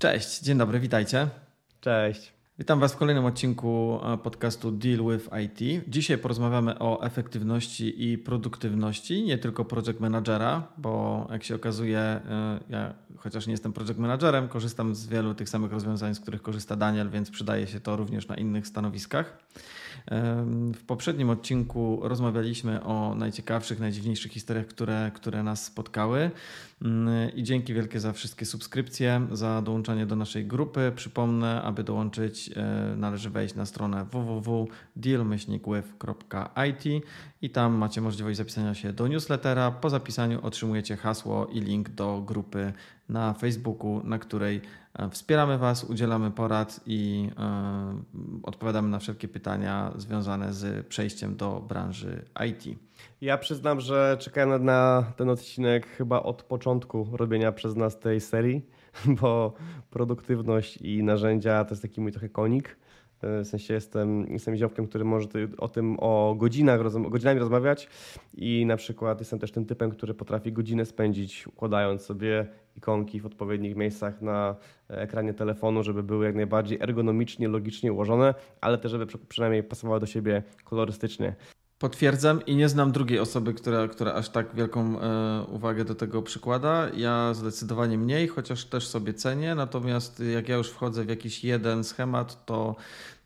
Cześć, dzień dobry, witajcie. Cześć. Witam Was w kolejnym odcinku e, podcastu Deal with IT. Dzisiaj porozmawiamy o efektywności i produktywności, nie tylko project managera, bo jak się okazuje, e, ja chociaż nie jestem project managerem, korzystam z wielu tych samych rozwiązań, z których korzysta Daniel, więc przydaje się to również na innych stanowiskach. W poprzednim odcinku rozmawialiśmy o najciekawszych, najdziwniejszych historiach, które, które nas spotkały. Mm, I dzięki wielkie za wszystkie subskrypcje, za dołączenie do naszej grupy. Przypomnę, aby dołączyć, e, należy wejść na stronę www.dealmyślnikwith.it i tam macie możliwość zapisania się do newslettera. Po zapisaniu otrzymujecie hasło i link do grupy na Facebooku, na której e, wspieramy Was, udzielamy porad i e, odpowiadamy na wszelkie pytania związane z przejściem do branży IT. Ja przyznam, że czekałem na ten odcinek chyba od początku robienia przez nas tej serii, bo produktywność i narzędzia to jest taki mój trochę konik. W sensie jestem, jestem ziomkiem, który może o tym o godzinach, godzinami rozmawiać i na przykład jestem też tym typem, który potrafi godzinę spędzić układając sobie ikonki w odpowiednich miejscach na ekranie telefonu, żeby były jak najbardziej ergonomicznie, logicznie ułożone, ale też żeby przynajmniej pasowały do siebie kolorystycznie. Potwierdzam i nie znam drugiej osoby, która, która aż tak wielką e, uwagę do tego przykłada. Ja zdecydowanie mniej, chociaż też sobie cenię. Natomiast jak ja już wchodzę w jakiś jeden schemat, to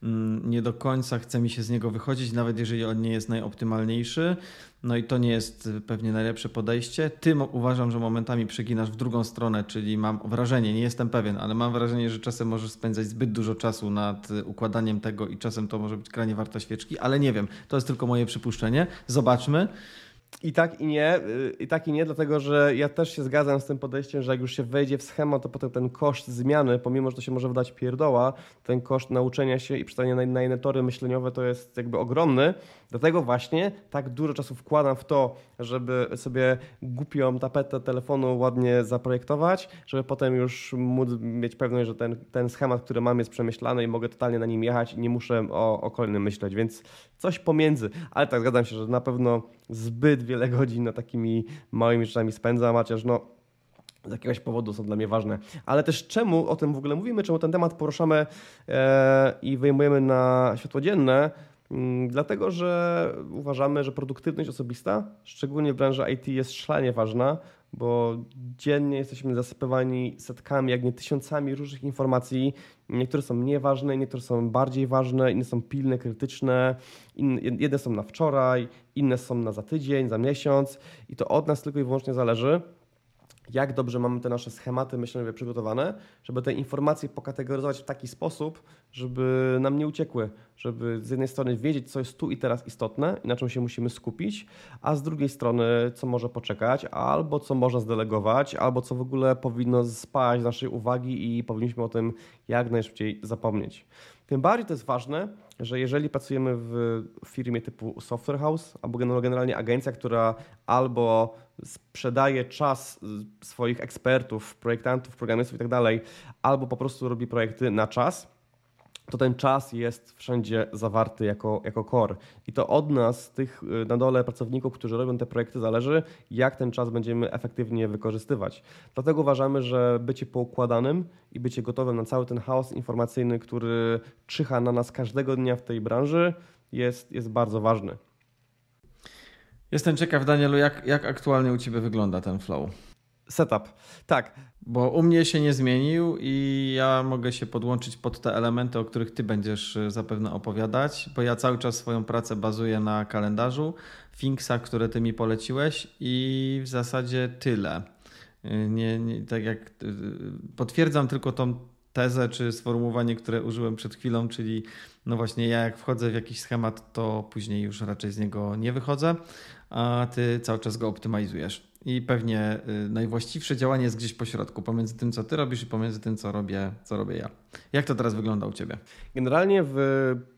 mm, nie do końca chce mi się z niego wychodzić, nawet jeżeli on nie jest najoptymalniejszy. No i to nie jest pewnie najlepsze podejście. Ty uważam, że momentami przeginasz w drugą stronę, czyli mam wrażenie, nie jestem pewien, ale mam wrażenie, że czasem możesz spędzać zbyt dużo czasu nad układaniem tego i czasem to może być kranie warta świeczki, ale nie wiem. To jest tylko moje przypuszczenie. Zobaczmy. I tak i nie, y, i tak i nie, dlatego że ja też się zgadzam z tym podejściem, że jak już się wejdzie w schemat, to potem ten koszt zmiany, pomimo że to się może wydać pierdoła, ten koszt nauczenia się i przystanie na, na inne tory myśleniowe to jest jakby ogromny. Dlatego właśnie tak dużo czasu wkładam w to, żeby sobie głupią tapetę telefonu ładnie zaprojektować, żeby potem już móc mieć pewność, że ten, ten schemat, który mam jest przemyślany i mogę totalnie na nim jechać i nie muszę o, o kolejnym myśleć, więc coś pomiędzy. Ale tak, zgadzam się, że na pewno zbyt wiele godzin na takimi małymi rzeczami spędzam, chociaż no z jakiegoś powodu są dla mnie ważne. Ale też czemu o tym w ogóle mówimy, czemu ten temat poruszamy e, i wyjmujemy na światło dzienne, Dlatego, że uważamy, że produktywność osobista, szczególnie w branży IT, jest szalenie ważna, bo dziennie jesteśmy zasypywani setkami, jak nie tysiącami różnych informacji. Niektóre są mniej ważne, niektóre są bardziej ważne, inne są pilne, krytyczne, inne, jedne są na wczoraj, inne są na za tydzień, za miesiąc i to od nas tylko i wyłącznie zależy jak dobrze mamy te nasze schematy myśleniowe przygotowane, żeby te informacje pokategoryzować w taki sposób, żeby nam nie uciekły, żeby z jednej strony wiedzieć, co jest tu i teraz istotne i na czym się musimy skupić, a z drugiej strony, co może poczekać, albo co można zdelegować, albo co w ogóle powinno spaść z naszej uwagi i powinniśmy o tym jak najszybciej zapomnieć. Tym bardziej to jest ważne, że jeżeli pracujemy w firmie typu software house, albo generalnie agencja, która albo sprzedaje czas swoich ekspertów, projektantów, programistów i tak albo po prostu robi projekty na czas, to ten czas jest wszędzie zawarty jako, jako core. I to od nas, tych y, na dole pracowników, którzy robią te projekty, zależy, jak ten czas będziemy efektywnie wykorzystywać. Dlatego uważamy, że bycie poukładanym i bycie gotowym na cały ten chaos informacyjny, który czyha na nas każdego dnia w tej branży, jest, jest bardzo ważny. Jestem ciekaw, Danielu, jak, jak aktualnie u Ciebie wygląda ten flow? Setup. Tak. Bo u mnie się nie zmienił i ja mogę się podłączyć pod te elementy, o których Ty będziesz y, zapewne opowiadać, bo ja cały czas swoją pracę bazuję na kalendarzu, Finksach, które Ty mi poleciłeś i w zasadzie tyle. Y, nie, nie, tak jak y, potwierdzam tylko tą tezę czy sformułowanie, które użyłem przed chwilą, czyli no właśnie ja jak wchodzę w jakiś schemat, to później już raczej z niego nie wychodzę, a ty cały czas go optymalizujesz. I pewnie y, najwłaściwsze działanie jest gdzieś po środku, pomiędzy tym, co ty robisz i pomiędzy tym, co robię, co robię ja. Jak to teraz wygląda u ciebie? Generalnie w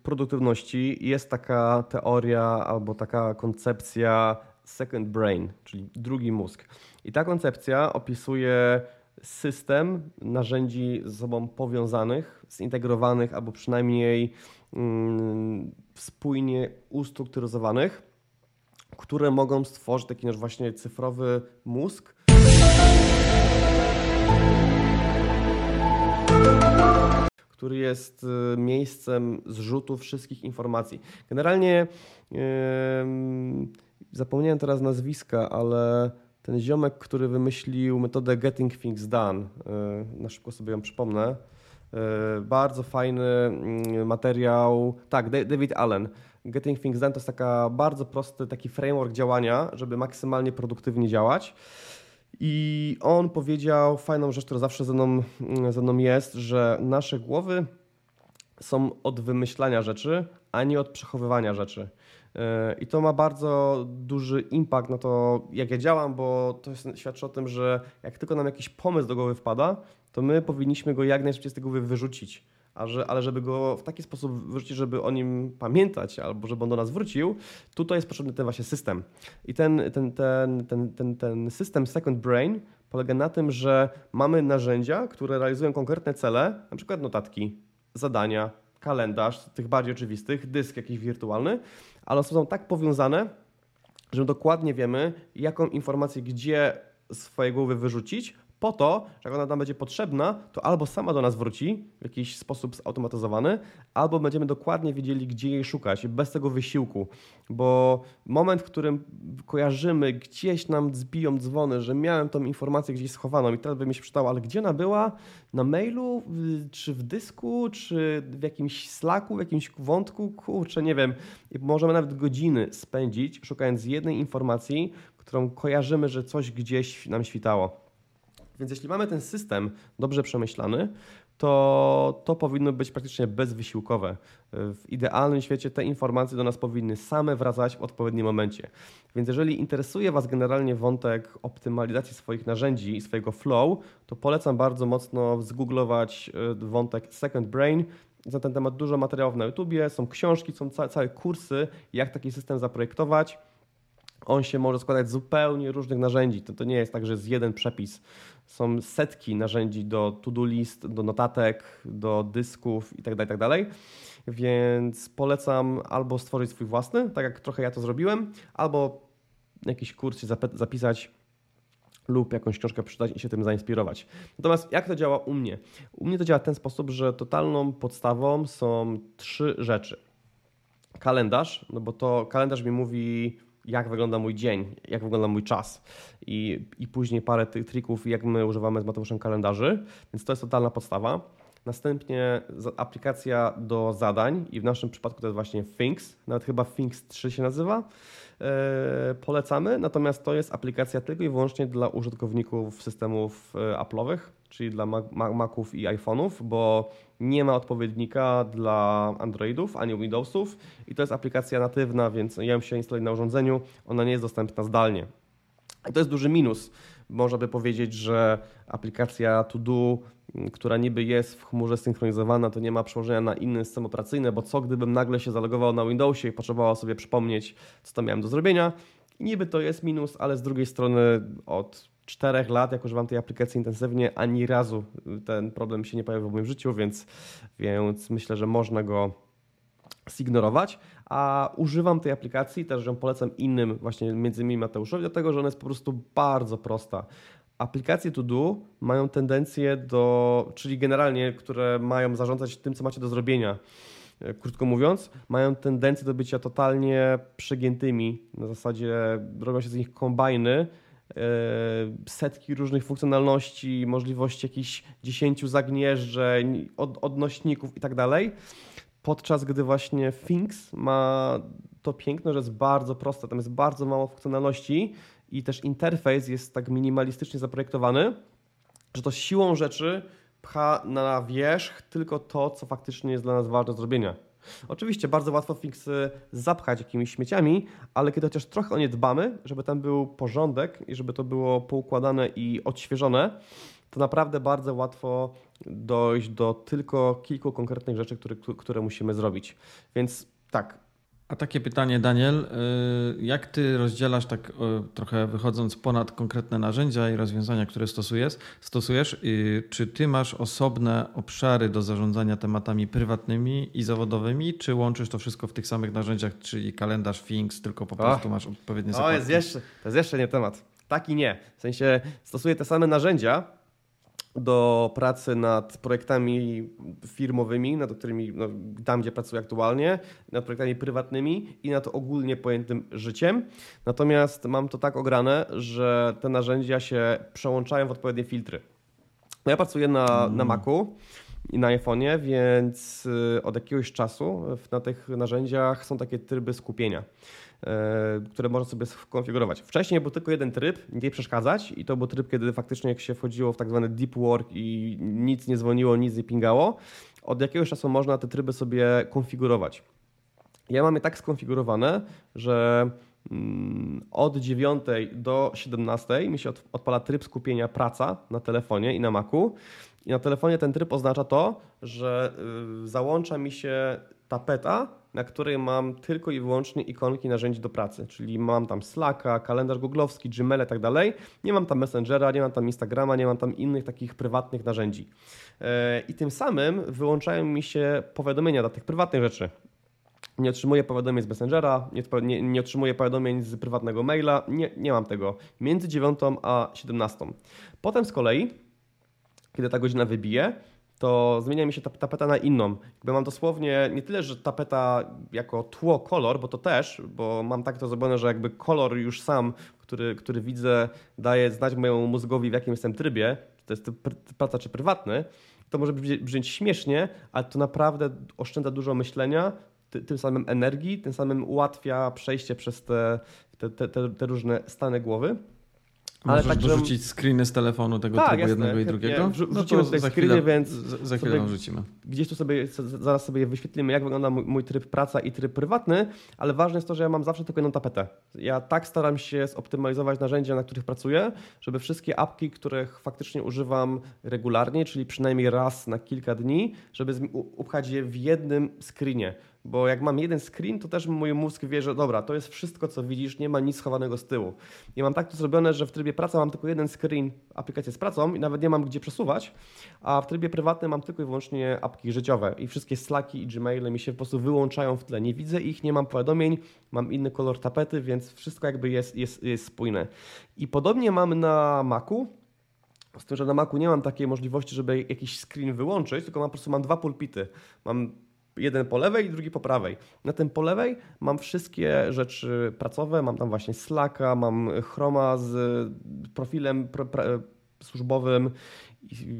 produktywności jest taka teoria albo taka koncepcja second brain, czyli drugi mózg. I ta koncepcja opisuje system narzędzi ze sobą powiązanych, zintegrowanych albo przynajmniej mm, spójnie ustrukturyzowanych które mogą stworzyć taki nasz właśnie cyfrowy mózg. który jest y, miejscem zrzutu wszystkich informacji. Generalnie yy, zapomniałem teraz nazwiska, ale ten ziomek, który wymyślił metodę Getting Things Done, yy, na szybko sobie ją przypomnę, yy, bardzo fajny mm, materiał, tak, David Allen. Getting Things Done to jest taka bardzo prosty taki framework działania, żeby maksymalnie produktywnie działać. I on powiedział fajną rzecz, która zawsze ze mną, mm, ze mną jest, że nasze głowy są od wymyślania rzeczy, a nie od przechowywania rzeczy. E, I to ma bardzo duży impact na to, jak ja działam, bo to jest, świadczy o tym, że jak tylko nam jakiś pomysł do głowy wpada, to my powinniśmy go jak najszybciej z tej głowy wyrzucić że, ale żeby go w taki sposób wyrzucić, żeby o nim pamiętać albo żeby on do nas wrócił, tutaj jest potrzebny ten właśnie system. I ten, ten, ten, ten, ten, ten system Second Brain polega na tym, że mamy narzędzia, które realizują konkretne cele, na przykład notatki, zadania, kalendarz, tych bardziej oczywistych, dysk jakiś wirtualny, ale są tak powiązane, że dokładnie wiemy, jaką informację gdzie swojej głowy wyrzucić, po to, że jak ona nam będzie potrzebna, to albo sama do nas wróci w jakiś sposób zautomatyzowany, albo będziemy dokładnie wiedzieli, gdzie jej szukać, bez tego wysiłku. Bo moment, w którym kojarzymy, gdzieś nam zbiją dzwony, że miałem tą informację gdzieś schowaną i teraz by mi się przydało, ale gdzie ona była? Na mailu, czy w dysku, czy w jakimś slacku, w jakimś wątku? Kurczę, nie wiem. I możemy nawet godziny spędzić szukając jednej informacji, którą kojarzymy, że coś gdzieś nam świtało. Więc jeśli mamy ten system dobrze przemyślany, to to powinno być praktycznie bezwysiłkowe. W idealnym świecie te informacje do nas powinny same wracać w odpowiednim momencie. Więc jeżeli interesuje Was generalnie wątek optymalizacji swoich narzędzi i swojego flow, to polecam bardzo mocno zgooglować e, wątek Second Brain. Na ten temat dużo materiałów na YouTubie, są książki, są całe kursy, jak taki system zaprojektować on się może składać z zupełnie różnych narzędzi. To, to nie jest tak, że jest jeden przepis. Są setki narzędzi do to-do list, do notatek, do dysków itd., tak itd. Tak Więc polecam albo stworzyć swój własny, tak jak trochę ja to zrobiłem, albo jakiś kurs się zapisać lub jakąś książkę przeczytać i się tym zainspirować. Natomiast jak to działa u mnie? U mnie to działa w ten sposób, że totalną podstawą są trzy rzeczy. Kalendarz, no bo to kalendarz mi mówi jak wygląda mój dzień, jak wygląda mój czas i, i później parę tych trików, jak my używamy z Mateuszem kalendarzy, więc to jest totalna podstawa. Następnie aplikacja do zadań i w naszym przypadku to jest właśnie Things, nawet chyba Things 3 się nazywa. E, polecamy, natomiast to jest aplikacja tylko i wyłącznie dla użytkowników systemów e, Apple'owych, czyli dla Maców i iPhone'ów, bo nie ma odpowiednika dla Androidów ani Windowsów i to jest aplikacja natywna, więc ja ją się instaluje na urządzeniu, ona nie jest dostępna zdalnie. I to jest duży minus. Można by powiedzieć, że aplikacja To Do, która niby jest w chmurze synchronizowana, to nie ma przełożenia na inny system operacyjny, bo co gdybym nagle się zalogował na Windowsie i potrzebował sobie przypomnieć, co tam miałem do zrobienia. I niby to jest minus, ale z drugiej strony od czterech lat, jak używam tej aplikacji intensywnie, ani razu ten problem się nie pojawił w moim życiu, więc, więc myślę, że można go zignorować, a używam tej aplikacji, też ją polecam innym, właśnie między innymi Mateuszowi, dlatego że ona jest po prostu bardzo prosta. Aplikacje To Do mają tendencję do, czyli generalnie, które mają zarządzać tym, co macie do zrobienia, e, krótko mówiąc, mają tendencję do bycia totalnie przegiętymi. Na zasadzie robią się z nich kombajny, setki różnych funkcjonalności, możliwości jakichś dziesięciu zagnieżdżeń, od, odnośników i tak dalej. Podczas gdy właśnie Things ma to piękno, że jest bardzo proste, tam jest bardzo mało funkcjonalności i też interfejs jest tak minimalistycznie zaprojektowany, że to siłą rzeczy pcha na wierzch tylko to, co faktycznie jest dla nas ważne do zrobienia. Oczywiście bardzo łatwo fixy zapchać jakimiś śmieciami, ale kiedy chociaż trochę o nie dbamy, żeby tam był porządek i żeby to było poukładane i odświeżone, to naprawdę bardzo łatwo dojść do tylko kilku konkretnych rzeczy, które, które musimy zrobić. Więc tak, a takie pytanie, Daniel, y, jak ty rozdzielasz, tak trochę wychodząc ponad konkretne narzędzia i rozwiązania, które stosujesz, stosujesz, y, czy ty masz osobne obszary do zarządzania tematami prywatnymi i zawodowymi, czy łączysz to wszystko w tych samych narzędziach, czyli kalendarz Things, tylko po prostu masz odpowiednie zakładki? O, jest jeszcze, to jest jeszcze nie temat. Tak i nie. W sensie stosuję te same narzędzia, do pracy nad projektami firmowymi, nad którymi, no, tam gdzie pracuję aktualnie, nad projektami prywatnymi i nad ogólnie pojętym życiem. Natomiast mam to tak ograne, że te narzędzia się przełączają w odpowiednie filtry. No ja pracuję na, mm. na Macu na iPhone'ie, więc y, od jakiegoś czasu na tych narzędziach są takie tryby skupienia. E, które można sobie skonfigurować. Wcześniej był tylko jeden tryb, nie przeszkadzać i to był tryb, kiedy faktycznie jak się wchodziło w tak zwany deep work i nic nie dzwoniło, nic nie pingało. Od jakiegoś czasu można te tryby sobie konfigurować. Ja mam je tak skonfigurowane, że mm, od 9 do 17 mi się odpala tryb skupienia praca na telefonie i na Macu. I na telefonie ten tryb oznacza to, że y, załącza mi się tapeta, na której mam tylko i wyłącznie ikonki narzędzi do pracy, czyli mam tam Slacka, kalendarz googlowski, Gmail i tak dalej. Nie mam tam Messengera, nie mam tam Instagrama, nie mam tam innych takich prywatnych narzędzi. E, I tym samym wyłączają mi się powiadomienia dla tych prywatnych rzeczy. Nie otrzymuję powiadomień z Messengera, nie, nie, nie otrzymuję powiadomień z prywatnego maila, nie, nie mam tego. Między 9 a 17. Potem z kolei, kiedy ta godzina wybije, to zmienia mi się ta tapeta na inną. Jakby mam dosłownie nie tyle, że tapeta jako tło, kolor, bo to też, bo mam tak to zrobione, że jakby kolor już sam, który, który widzę, daje znać mojemu mózgowi, w jakim jestem trybie, to jest praca czy prywatny. To może brzmieć śmiesznie, ale to naprawdę oszczędza dużo myślenia, tym samym energii, tym samym ułatwia przejście przez te, te, te, te różne stany głowy. Ale Możesz tak, dorzucić że... screeny z telefonu tego tak, trybu jasne, jednego i drugiego? Wrzu no wrzucimy tutaj screeny, chwilę, więc za chwilę wrzucimy. Gdzieś tu sobie, zaraz sobie wyświetlimy, jak wygląda mój, mój, tryb praca i tryb prywatny, ale ważne jest to, że ja mam zawsze tylko jedną tapetę. Ja tak staram się zoptymalizować narzędzia, na których pracuję, żeby wszystkie apki, których faktycznie używam regularnie, czyli przynajmniej raz na kilka dni, żeby upchać je w jednym screenie bo jak mam jeden screen, to też mój mózg wie, że dobra, to jest wszystko, co widzisz, nie ma nic schowanego z tyłu. I mam tak to zrobione, że w trybie pracy mam tylko jeden screen, aplikację z pracą i nawet nie mam gdzie przesuwać, a w trybie prywatnym mam tylko i wyłącznie apki życiowe i wszystkie Slacki i Gmaile mi się po prostu wyłączają w tle. Nie widzę ich, nie mam powiadomień, mam inny kolor tapety, więc wszystko jakby jest, jest, jest spójne. I podobnie mamy na Macu, z tym, że na Macu nie mam takiej możliwości, żeby jakiś screen wyłączyć, tylko mam po prostu mam dwa pulpity. Mam jeden po lewej i drugi po prawej. Na tym po lewej mam wszystkie rzeczy pracowe, mam tam właśnie Slacka, mam Chroma z profilem służbowym,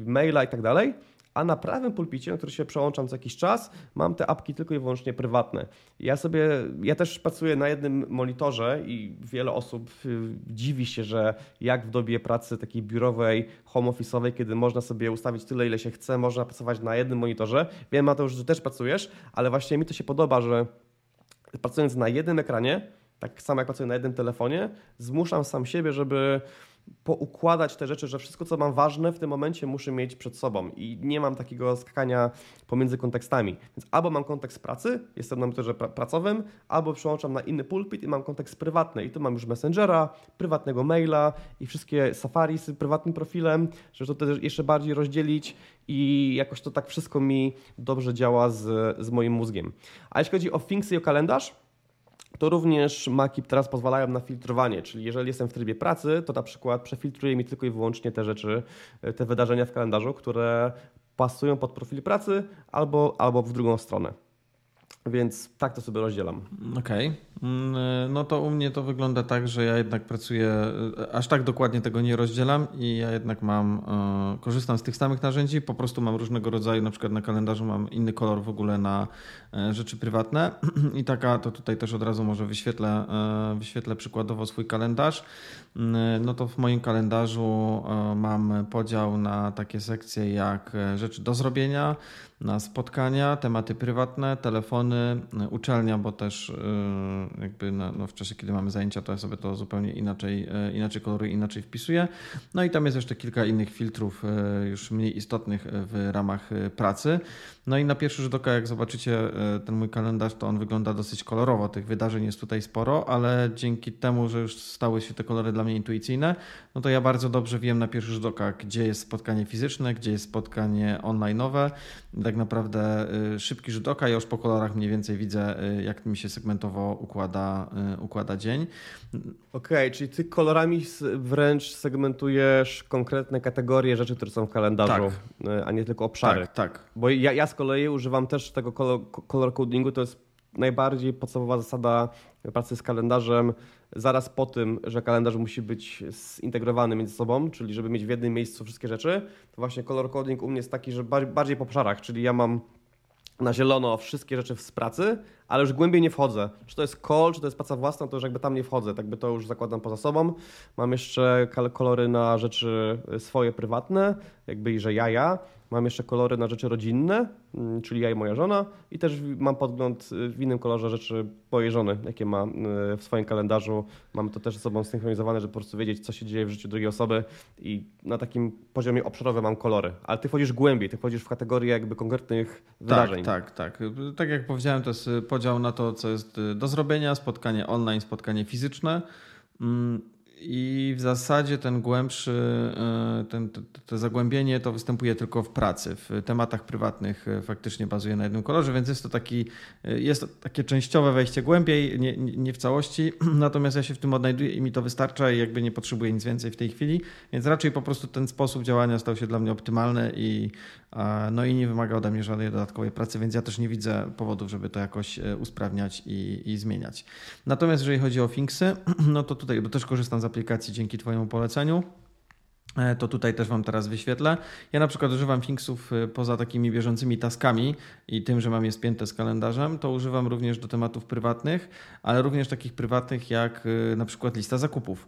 maila i tak dalej a na prawym pulpicie, na który się przełączam co jakiś czas, mam te apki tylko i wyłącznie prywatne. Ja sobie, ja też pracuję na jednym monitorze i wiele osób y, dziwi się, że jak w dobie pracy takiej biurowej, home office'owej, kiedy można sobie ustawić tyle, ile się chce, można pracować na jednym monitorze. Wiem, Mateusz, że też pracujesz, ale właśnie mi to się podoba, że pracując na jednym ekranie, tak samo jak pracuję na jednym telefonie, zmuszam sam siebie, żeby poukładać te rzeczy, że wszystko, co mam ważne w tym momencie, muszę mieć przed sobą i nie mam takiego skakania pomiędzy kontekstami. Więc albo mam kontekst pracy, jestem na monitorze pra pracowym, albo przełączam na inny pulpit i mam kontekst prywatny. I tu mam już Messengera, prywatnego maila i wszystkie Safari z prywatnym profilem, żeby to też jeszcze bardziej rozdzielić i jakoś to tak wszystko mi dobrze działa z, z moim mózgiem. A jeśli chodzi o Thingsy i o kalendarz, to również Maki teraz pozwalają na filtrowanie, czyli jeżeli jestem w trybie pracy, to na przykład przefiltruje mi tylko i wyłącznie te rzeczy, te wydarzenia w kalendarzu, które pasują pod profil pracy albo, albo w drugą stronę. Więc tak to sobie rozdzielam. Okej. Okay. Mm, no to u mnie to wygląda tak, że ja jednak pracuję, e, aż tak dokładnie tego nie rozdzielam i ja jednak mam, e, korzystam z tych samych narzędzi, po prostu mam różnego rodzaju, na przykład na kalendarzu mam inny kolor w ogóle na e, rzeczy prywatne i taka, to tutaj też od razu może wyświetlę, wyświetlę przykładowo swój kalendarz. Mm, no to w moim kalendarzu mam podział na takie sekcje jak rzeczy do zrobienia, na spotkania, tematy prywatne, telefony, uczelnia, bo też jakby na, no w czasie, kiedy mamy zajęcia, to ja sobie to zupełnie inaczej, e, inaczej koloruję, inaczej wpisuję. No i tam jest jeszcze kilka innych filtrów już mniej istotnych w ramach pracy. No i na pierwszy rzut oka, jak zobaczycie ten mój kalendarz, to on wygląda dosyć kolorowo. Tych wydarzeń jest tutaj sporo, ale dzięki temu, że już stały się te kolory dla mnie intuicyjne, no to ja bardzo dobrze wiem na pierwszy rzut oka, gdzie jest spotkanie fizyczne, gdzie jest spotkanie online'owe. Tak naprawdę szybki rzut oka, ja już po kolorach mniej więcej widzę, jak mi się segmentowo układa, układa dzień. Okej, okay, czyli ty kolorami wręcz segmentujesz konkretne kategorie rzeczy, które są w kalendarzu, tak. a nie tylko obszary. Tak, tak. Bo ja, ja z kolei używam też tego color, color codingu, to jest najbardziej podstawowa zasada pracy z kalendarzem zaraz po tym, że kalendarz musi być zintegrowany między sobą, czyli żeby mieć w jednym miejscu wszystkie rzeczy, to właśnie color coding u mnie jest taki, że bardziej po obszarach, czyli ja mam na zielono wszystkie rzeczy z pracy, ale już głębiej nie wchodzę. Czy to jest call, czy to jest praca własna, to już jakby tam nie wchodzę, tak by to już zakładam poza sobą. Mam jeszcze kolory na rzeczy swoje prywatne, jakby i że ja, ja. Mam jeszcze kolory na rzeczy rodzinne, mm, czyli ja i moja żona i też mam podgląd y, w innym kolorze rzeczy mojej żony, jakie ma y, w swoim kalendarzu. Mamy to też ze sobą synchronizowane, żeby po prostu wiedzieć, co się dzieje w życiu drugiej osoby i na takim poziomie obszarowym mam kolory. Ale ty wchodzisz głębiej, ty wchodzisz w kategorię jakby konkretnych wydarzeń. Tak, tak, tak. Tak jak powiedziałem, to jest podział na to, co jest do zrobienia, spotkanie online, spotkanie fizyczne. I w zasadzie ten głębszy, e, ten, to, to, zagłębienie to występuje tylko w pracy. W tematach prywatnych e, faktycznie bazuje na jednym kolorze, więc jest to, taki, e, jest to takie częściowe wejście głębiej, nie, nie w całości. Natomiast ja się w tym odnajduję i mi to wystarcza i jakby nie potrzebuję nic więcej w tej chwili. Więc raczej po prostu ten sposób działania stał się dla mnie optymalny i, no i nie wymaga ode mnie żadnej dodatkowej pracy, więc ja też nie widzę powodów, żeby to jakoś usprawniać i, i zmieniać. Natomiast jeżeli chodzi o Finksy, no to tutaj, bo też korzystam z aplikacji dzięki Twojemu poleceniu. E, to tutaj też Wam teraz wyświetlę. Ja na przykład używam Finksów e, poza takimi bieżącymi taskami i tym, że mam je spięte z kalendarzem, to używam również do tematów prywatnych, ale również takich prywatnych jak e, na przykład lista zakupów.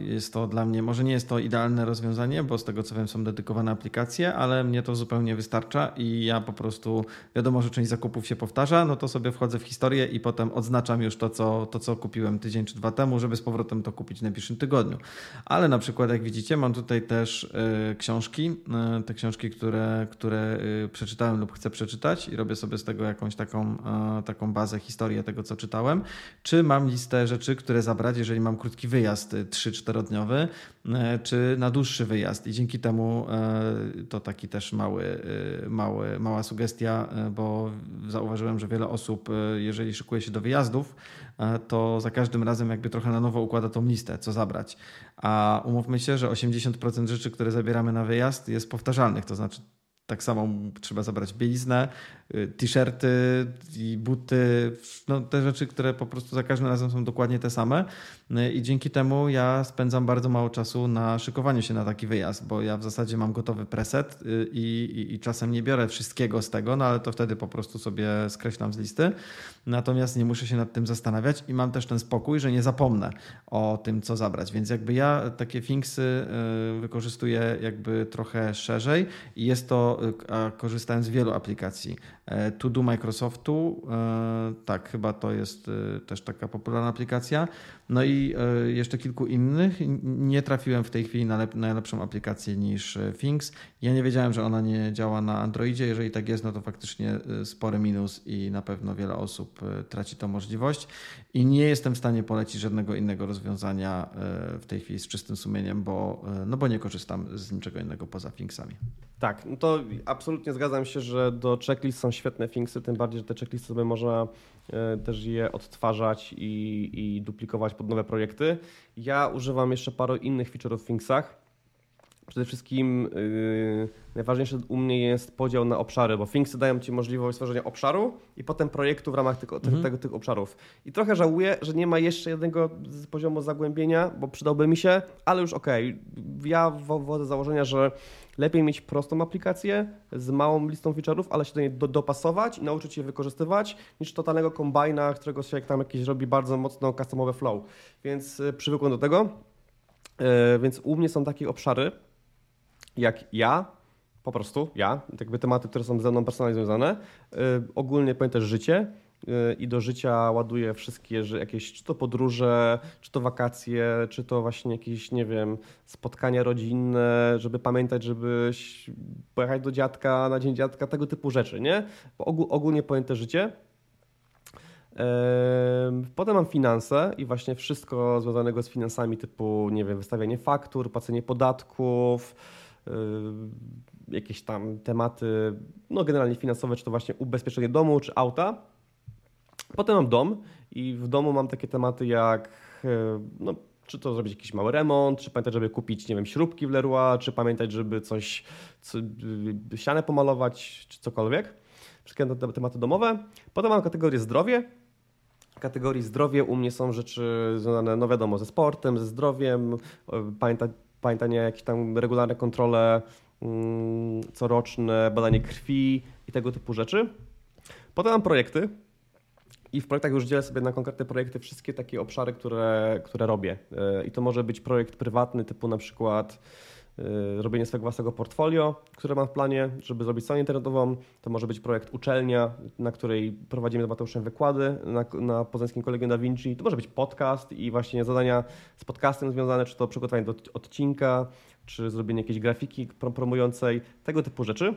Jest to dla mnie, może nie jest to idealne rozwiązanie, bo z tego co wiem są dedykowane aplikacje, ale mnie to zupełnie wystarcza i ja po prostu, wiadomo, że część zakupów się powtarza, no to sobie wchodzę w historię i potem odznaczam już to, co, to, co kupiłem tydzień czy dwa temu, żeby z powrotem to kupić w najbliższym tygodniu. Ale na przykład, jak widzicie, mam tutaj też y, książki, y, te książki, które, które y, przeczytałem lub chcę przeczytać i robię sobie z tego jakąś taką, taką bazę, historię tego, co czytałem. Czy mam listę rzeczy, które zabrać, jeżeli mam krótki wyjazd 3-4-dniowy, czy na dłuższy wyjazd. I dzięki temu to taki też mały, mały, mała sugestia, bo zauważyłem, że wiele osób, jeżeli szykuje się do wyjazdów, to za każdym razem jakby trochę na nowo układa tą listę, co zabrać. A umówmy się, że 80% rzeczy, które zabieramy na wyjazd jest powtarzalnych, to znaczy tak samo trzeba zabrać bieliznę, y, t-shirty i buty, no te rzeczy, które po prostu za każdym razem są dokładnie te same. Y, I dzięki temu ja spędzam bardzo mało czasu na szykowaniu się na taki wyjazd, bo ja w zasadzie mam gotowy preset y, i, i, i czasem nie biorę wszystkiego z tego, no ale to wtedy po prostu sobie skreślam z listy. Natomiast nie muszę się nad tym zastanawiać i mam też ten spokój, że nie zapomnę o tym, co zabrać. Więc jakby ja takie Finksy wykorzystuję jakby trochę szerzej i jest to a korzystałem z wielu aplikacji. E, to Do Microsoftu, e, tak, chyba to jest e, też taka popularna aplikacja. No i jeszcze kilku innych. Nie trafiłem w tej chwili na najlepszą aplikację niż Things. Ja nie wiedziałem, że ona nie działa na Androidzie. Jeżeli tak jest, no to faktycznie spory minus i na pewno wiele osób traci tą możliwość. I nie jestem w stanie polecić żadnego innego rozwiązania w tej chwili z czystym sumieniem, bo, no bo nie korzystam z niczego innego poza Thingsami. Tak, no to absolutnie zgadzam się, że do checklist są świetne thingsy, tym bardziej, że te checklisty sobie można e, też je odtwarzać i, i duplikować pod nowe projekty. Ja używam jeszcze paru innych feature'ów w thingsach. Przede wszystkim yy, najważniejsze u mnie jest podział na obszary, bo Thingsy dają Ci możliwość stworzenia obszaru i potem projektu w ramach tych, mhm. tego, tych obszarów. I trochę żałuję, że nie ma jeszcze jednego poziomu zagłębienia, bo przydałby mi się, ale już okej. Okay. Ja wodzę założenia, że lepiej mieć prostą aplikację z małą listą feature'ów, ale się do niej do, dopasować i nauczyć je wykorzystywać, niż totalnego kombajna, którego się jak tam jakieś robi bardzo mocno customowe flow. Więc y, przywykłem do tego. Yy, więc u mnie są takie obszary, jak ja, po prostu ja, jakby tematy, które są ze mną personalnie związane. Yy, ogólnie też życie i do życia ładuję wszystkie jakieś, czy to podróże, czy to wakacje, czy to właśnie jakieś, nie wiem, spotkania rodzinne, żeby pamiętać, żeby pojechać do dziadka na dzień dziadka, tego typu rzeczy, nie? ogólnie pojęte życie. Potem mam finanse i właśnie wszystko związanego z finansami typu, nie wiem, wystawianie faktur, płacenie podatków, jakieś tam tematy, no generalnie finansowe, czy to właśnie ubezpieczenie domu, czy auta. Potem mam dom i w domu mam takie tematy jak e, no, czy to zrobić jakiś mały remont, czy pamiętać, żeby kupić, nie wiem, śrubki w Leroy, czy pamiętać, żeby coś, co, y, ścianę pomalować, czy cokolwiek. Wszystkie te tematy domowe. Potem mam kategorię zdrowie. W kategorii zdrowie u mnie są rzeczy związane, no wiadomo, ze sportem, ze zdrowiem, pamięta, pamiętanie jakieś tam regularne kontrole mm, coroczne, badanie krwi i tego typu rzeczy. Potem mam projekty, i w projektach już dzielę sobie na konkretne projekty wszystkie takie obszary, które, które robię. E, I to może być projekt prywatny, typu na przykład e, robienie swojego własnego portfolio, które mam w planie, żeby zrobić stronę internetową. To może być projekt uczelnia, na której prowadzimy z Mateuszem wykłady na, na Poznańskim Kolegium Da Vinci. To może być podcast i właśnie zadania z podcastem związane, czy to przygotowanie do odcinka, czy zrobienie jakiejś grafiki promującej, tego typu rzeczy.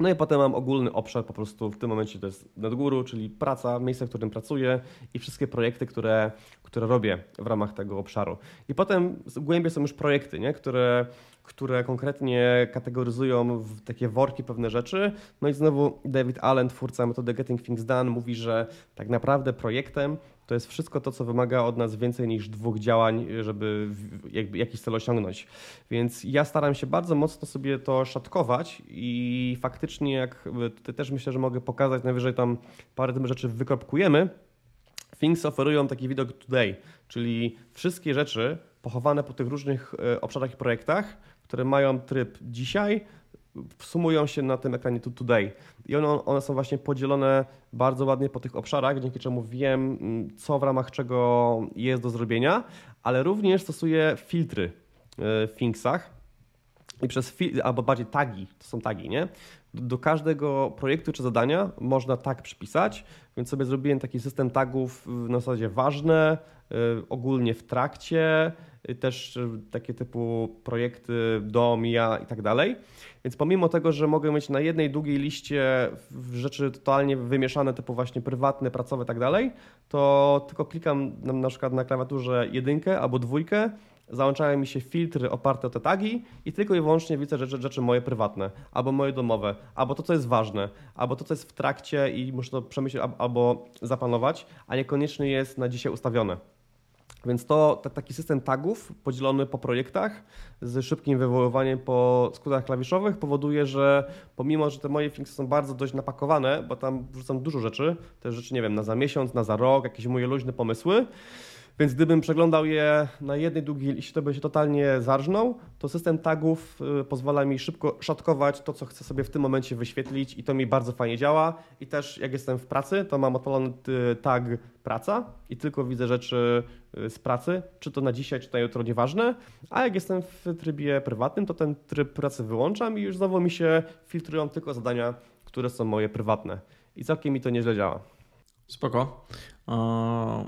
No i potem mam ogólny obszar po prostu w tym momencie to jest nadgóru, czyli praca, miejsce, w którym pracuję i wszystkie projekty, które, które robię w ramach tego obszaru. I potem głębiej są już projekty, nie? Które, które konkretnie kategoryzują w takie worki pewne rzeczy. No i znowu David Allen, twórca metody Getting Things Done, mówi, że tak naprawdę projektem to jest wszystko to, co wymaga od nas więcej niż dwóch działań, żeby jakby jakiś cel osiągnąć. Więc ja staram się bardzo mocno sobie to szatkować i faktycznie, jak tutaj też myślę, że mogę pokazać, najwyżej tam parę tym rzeczy wykropkujemy. Things oferują taki widok today, czyli wszystkie rzeczy pochowane po tych różnych e, obszarach i projektach, które mają tryb dzisiaj, sumują się na tym ekranie today. I one, one są właśnie podzielone bardzo ładnie po tych obszarach, dzięki czemu wiem, mm, co w ramach czego jest do zrobienia, ale również stosuję filtry e, w Thingsach i przez fil- albo bardziej tagi, to są tagi, nie? Do, do, każdego projektu czy zadania można tag przypisać, więc sobie zrobiłem taki system tagów w zasadzie ważne, y, ogólnie w trakcie, y, też y, takie typu projekty do, mija i tak dalej. Więc pomimo tego, że mogę mieć na jednej długiej liście rzeczy totalnie wymieszane, typu właśnie prywatne, pracowe i tak dalej, to tylko klikam na, na przykład na klawiaturze jedynkę albo dwójkę, załączają mi się filtry oparte o te tagi i tylko i wyłącznie widzę rzeczy, rzeczy moje prywatne, albo moje domowe, albo to, co jest ważne, albo to, co jest w trakcie i muszę to przemyśleć albo zapanować, a niekoniecznie jest na dzisiaj ustawione. Więc to taki system tagów podzielony po projektach z szybkim wywoływaniem po skrótach klawiszowych powoduje, że pomimo, że te moje fiksy są bardzo dość napakowane, bo tam wrzucam dużo rzeczy, te rzeczy nie wiem, na za miesiąc, na za rok, jakieś moje luźne pomysły, więc gdybym przeglądał je na jednej długiej liście, to by się totalnie zarżnął, to system tagów y, pozwala mi szybko szatkować to, co chcę sobie w tym momencie wyświetlić i to mi bardzo fajnie działa. I też jak jestem w pracy, to mam odpalony y, tag praca i tylko widzę rzeczy y, z pracy, czy to na dzisiaj, czy na jutro, nieważne. A jak jestem w trybie prywatnym, to ten tryb pracy wyłączam i już znowu mi się filtrują tylko zadania, które są moje prywatne. I całkiem mi to nieźle działa. Spoko.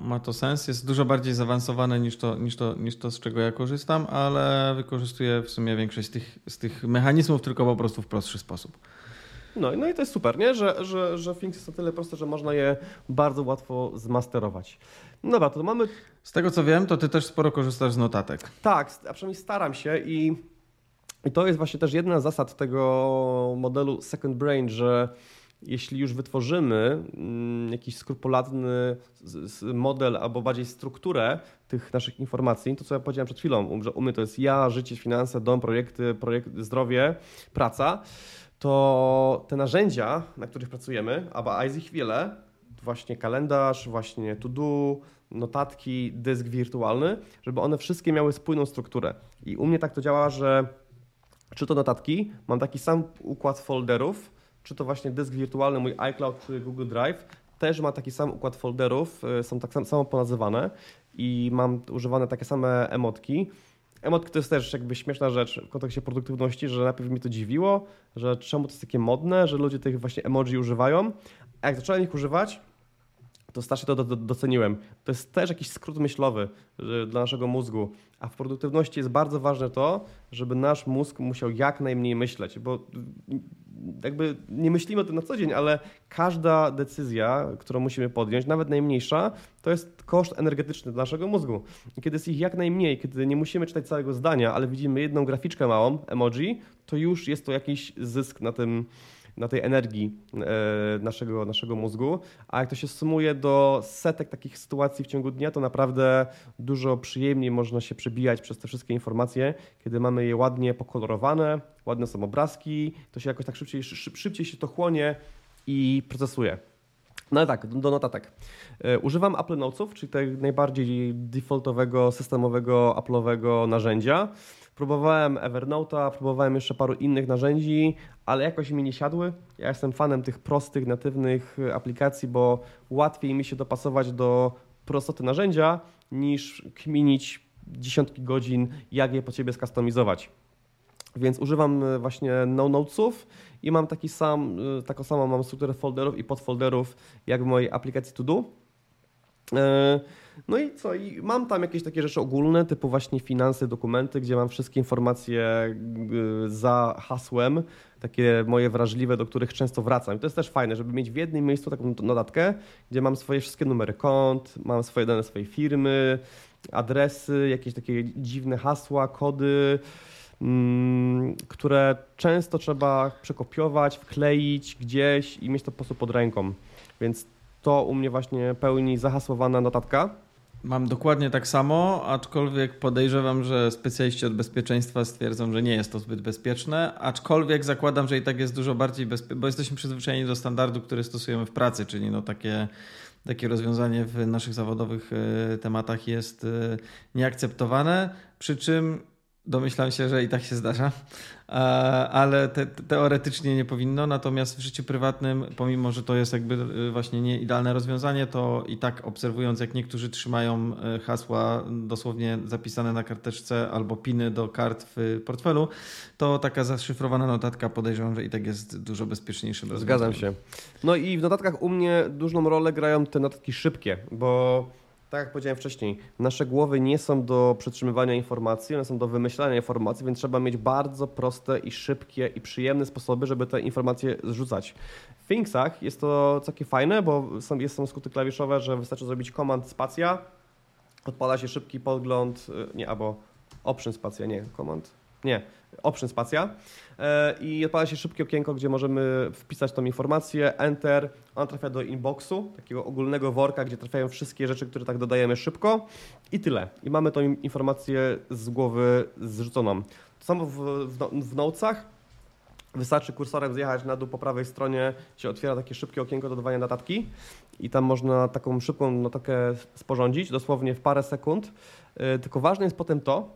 Ma to sens. Jest dużo bardziej zaawansowane niż to, niż, to, niż to, z czego ja korzystam, ale wykorzystuję w sumie większość z tych, z tych mechanizmów, tylko po prostu w prostszy sposób. No, no i to jest super, nie? Że, że, że Things jest o tyle proste, że można je bardzo łatwo zmasterować. No dobra, to mamy... Z tego co wiem, to ty też sporo korzystasz z notatek. Tak, a przynajmniej staram się i, i to jest właśnie też jedna z zasad tego modelu Second Brain, że jeśli już wytworzymy mm, jakiś skrupulatny model albo bardziej strukturę tych naszych informacji, to co ja powiedziałem przed chwilą, że u mnie to jest ja, życie, finanse, dom, projekty, projekt, zdrowie, praca, to te narzędzia, na których pracujemy, a jest ich wiele, właśnie kalendarz, właśnie to-do, notatki, dysk wirtualny, żeby one wszystkie miały spójną strukturę. I u mnie tak to działa, że czy to notatki, mam taki sam układ folderów, czy to właśnie dysk wirtualny, mój iCloud, Google Drive, też ma taki sam układ folderów, y, są tak samo ponazywane i mam używane takie same emotki. Emotki to jest też jakby śmieszna rzecz w kontekście produktywności, że najpierw mi to dziwiło, że czemu to jest takie modne, że ludzie tych właśnie emoji używają, a jak zacząłem ich używać, to strasznie to doceniłem. To jest też jakiś skrót myślowy dla naszego mózgu, a w produktywności jest bardzo ważne to, żeby nasz mózg musiał jak najmniej myśleć, bo jakby nie myślimy o tym na co dzień, ale każda decyzja, którą musimy podjąć, nawet najmniejsza, to jest koszt energetyczny dla naszego mózgu. I kiedy jest ich jak najmniej, kiedy nie musimy czytać całego zdania, ale widzimy jedną graficzkę małą, emoji, to już jest to jakiś zysk na tym, na tej energii naszego, naszego mózgu. A jak to się sumuje do setek takich sytuacji w ciągu dnia, to naprawdę dużo przyjemniej można się przebijać przez te wszystkie informacje, kiedy mamy je ładnie pokolorowane, ładne są obrazki, to się jakoś tak szybciej, szybciej się to chłonie i procesuje. No tak, do notatek. E, używam Apple Notesów, czyli tego najbardziej defaultowego, systemowego, Apple'owego narzędzia. Próbowałem Evernote'a, próbowałem jeszcze paru innych narzędzi, ale jakoś mi nie siadły. Ja jestem fanem tych prostych, natywnych aplikacji, bo łatwiej mi się dopasować do prostoty narzędzia niż kminić dziesiątki godzin, jak je po ciebie skustomizować. Więc używam e, właśnie no notesów i mam taki sam, e, taką samą mam strukturę folderów i podfolderów jak w mojej aplikacji To Do. E, no i co? I mam tam jakieś takie rzeczy ogólne, typu właśnie finanse, dokumenty, gdzie mam wszystkie informacje za hasłem, takie moje wrażliwe, do których często wracam. I to jest też fajne, żeby mieć w jednym miejscu taką notatkę, gdzie mam swoje wszystkie numery kont, mam swoje dane swojej firmy, adresy, jakieś takie dziwne hasła, kody, Mm, które często trzeba przekopiować, wkleić gdzieś i mieć to po prostu pod ręką. Więc to u mnie właśnie pełni zahasłowana notatka. Mam dokładnie tak samo, aczkolwiek podejrzewam, że specjaliści od bezpieczeństwa stwierdzą, że nie jest to zbyt bezpieczne, aczkolwiek zakładam, że i tak jest dużo bardziej bezpieczne, bo jesteśmy przyzwyczajeni do standardu, który stosujemy w pracy, czyli no takie, takie rozwiązanie w naszych zawodowych e, tematach jest e, nieakceptowane, przy czym Domyślam się, że i tak się zdarza, e, ale te, teoretycznie nie powinno. Natomiast w życiu prywatnym, pomimo że to jest jakby e, właśnie nie idealne rozwiązanie, to i tak obserwując, jak niektórzy trzymają e, hasła dosłownie zapisane na karteczce albo piny do kart w portfelu, to taka zaszyfrowana notatka podejrzewam, że i tak jest dużo bezpieczniejsza. Zgadzam się. No i w notatkach u mnie dużą rolę grają te notatki szybkie, bo tak jak powiedziałem wcześniej, nasze głowy nie są do przetrzymywania informacji, one są do wymyślania informacji, więc trzeba mieć bardzo proste i szybkie i przyjemne sposoby, żeby te informacje zrzucać. W Thingsach jest to takie fajne, bo są, jest, są skróty klawiszowe, że wystarczy zrobić command spacja, odpala się szybki podgląd, y, nie, albo option spacja, nie, command, nie, option spacja e, i odpala się szybkie okienko, gdzie możemy wpisać tą informację, enter, ona trafia do inboxu, takiego ogólnego worka, gdzie trafiają wszystkie rzeczy, które tak dodajemy szybko i tyle. I mamy tą informację z głowy zrzuconą. To samo w, w, w notesach, Wystarczy kursorem zjechać na dół po prawej stronie, się otwiera takie szybkie okienko dodawania notatki i tam można taką szybką notatkę sporządzić, dosłownie w parę sekund. E, tylko ważne jest potem to,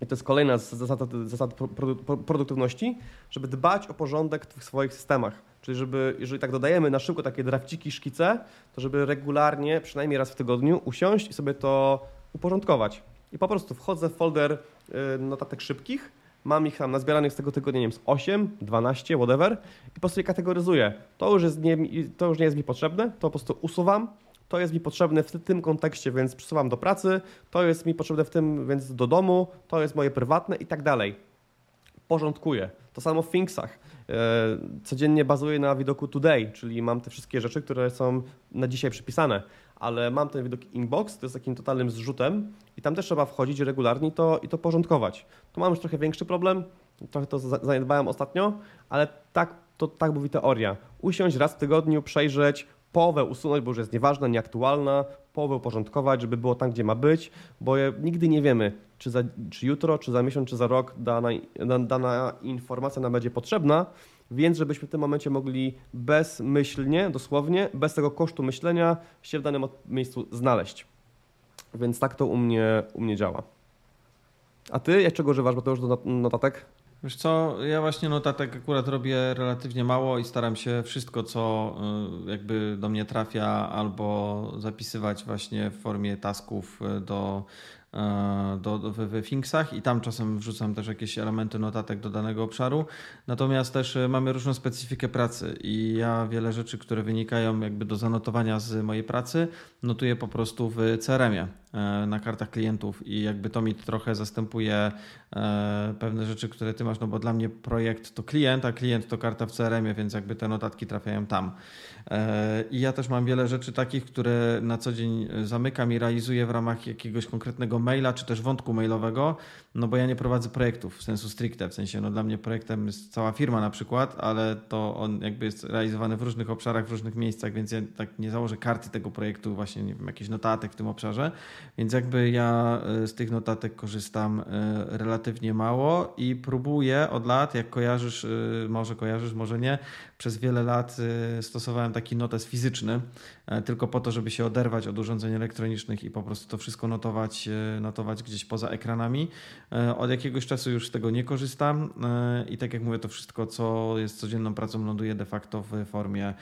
i to jest kolejna z zasad, produktywności, żeby dbać o porządek w swoich systemach. Czyli żeby, jeżeli tak dodajemy na szybko takie drafciki, szkice, to żeby regularnie, przynajmniej raz w tygodniu usiąść i sobie to uporządkować. I po prostu wchodzę w folder y, notatek szybkich, mam ich tam nazbieranych z tego tygodnia, nie wiem, z 8, 12, whatever i po prostu je kategoryzuję. To już, jest nie, to już nie jest mi potrzebne, to po prostu usuwam, to jest mi potrzebne w tym kontekście, więc przesuwam do pracy, to jest mi potrzebne w tym, więc do domu, to jest moje prywatne i tak dalej. Porządkuję. To samo w Thingsach. E, codziennie bazuję na widoku today, czyli mam te wszystkie rzeczy, które są na dzisiaj przypisane, ale mam ten widok inbox, to jest takim totalnym zrzutem i tam też trzeba wchodzić regularnie i to, i to porządkować. Tu mam już trochę większy problem, trochę to zaniedbałem ostatnio, ale tak, to tak mówi teoria. Usiąść raz w tygodniu, przejrzeć, połowę usunąć, bo już jest nieważna, nieaktualna, połowę uporządkować, żeby było tam, gdzie ma być, bo nigdy nie wiemy, czy, za, czy jutro, czy za miesiąc, czy za rok dana, dana informacja nam będzie potrzebna, więc żebyśmy w tym momencie mogli bezmyślnie, dosłownie, bez tego kosztu myślenia się w danym miejscu znaleźć. Więc tak to u mnie, u mnie działa. A ty, jak czego używasz, bo to już do notatek? Wiesz co, ja właśnie notatek akurat robię relatywnie mało i staram się wszystko, co y, jakby do mnie trafia, albo zapisywać właśnie w formie tasków y, do do, do, w, Thingsach i tam czasem wrzucam też jakieś elementy notatek do danego obszaru. Natomiast też e, mamy różną specyfikę pracy i ja wiele rzeczy, które wynikają jakby do zanotowania z mojej pracy, notuję po prostu w CRM-ie e, na kartach klientów i jakby to mi trochę zastępuje pewne rzeczy, które ty masz, no bo dla mnie projekt to klient, a klient to karta w CRM-ie, więc jakby te notatki trafiają tam. I ja też mam wiele rzeczy takich, które na co dzień zamykam i realizuję w ramach jakiegoś konkretnego maila, czy też wątku mailowego, no bo ja nie prowadzę projektów w sensu stricte, w sensie no dla mnie projektem jest cała firma na przykład, ale to on jakby jest realizowany w różnych obszarach, w różnych miejscach, więc ja tak nie założę karty tego projektu, właśnie nie wiem, jakichś notatek w tym obszarze, więc jakby ja e, z tych notatek korzystam e, relatywnie mało i próbuję od lat, jak kojarzysz, e, może kojarzysz, może nie, przez wiele lat stosowałem taki notes fizyczny, tylko po to, żeby się oderwać od urządzeń elektronicznych i po prostu to wszystko notować, notować gdzieś poza ekranami. Od jakiegoś czasu już z tego nie korzystam i tak jak mówię, to wszystko, co jest codzienną pracą, ląduje de facto w formie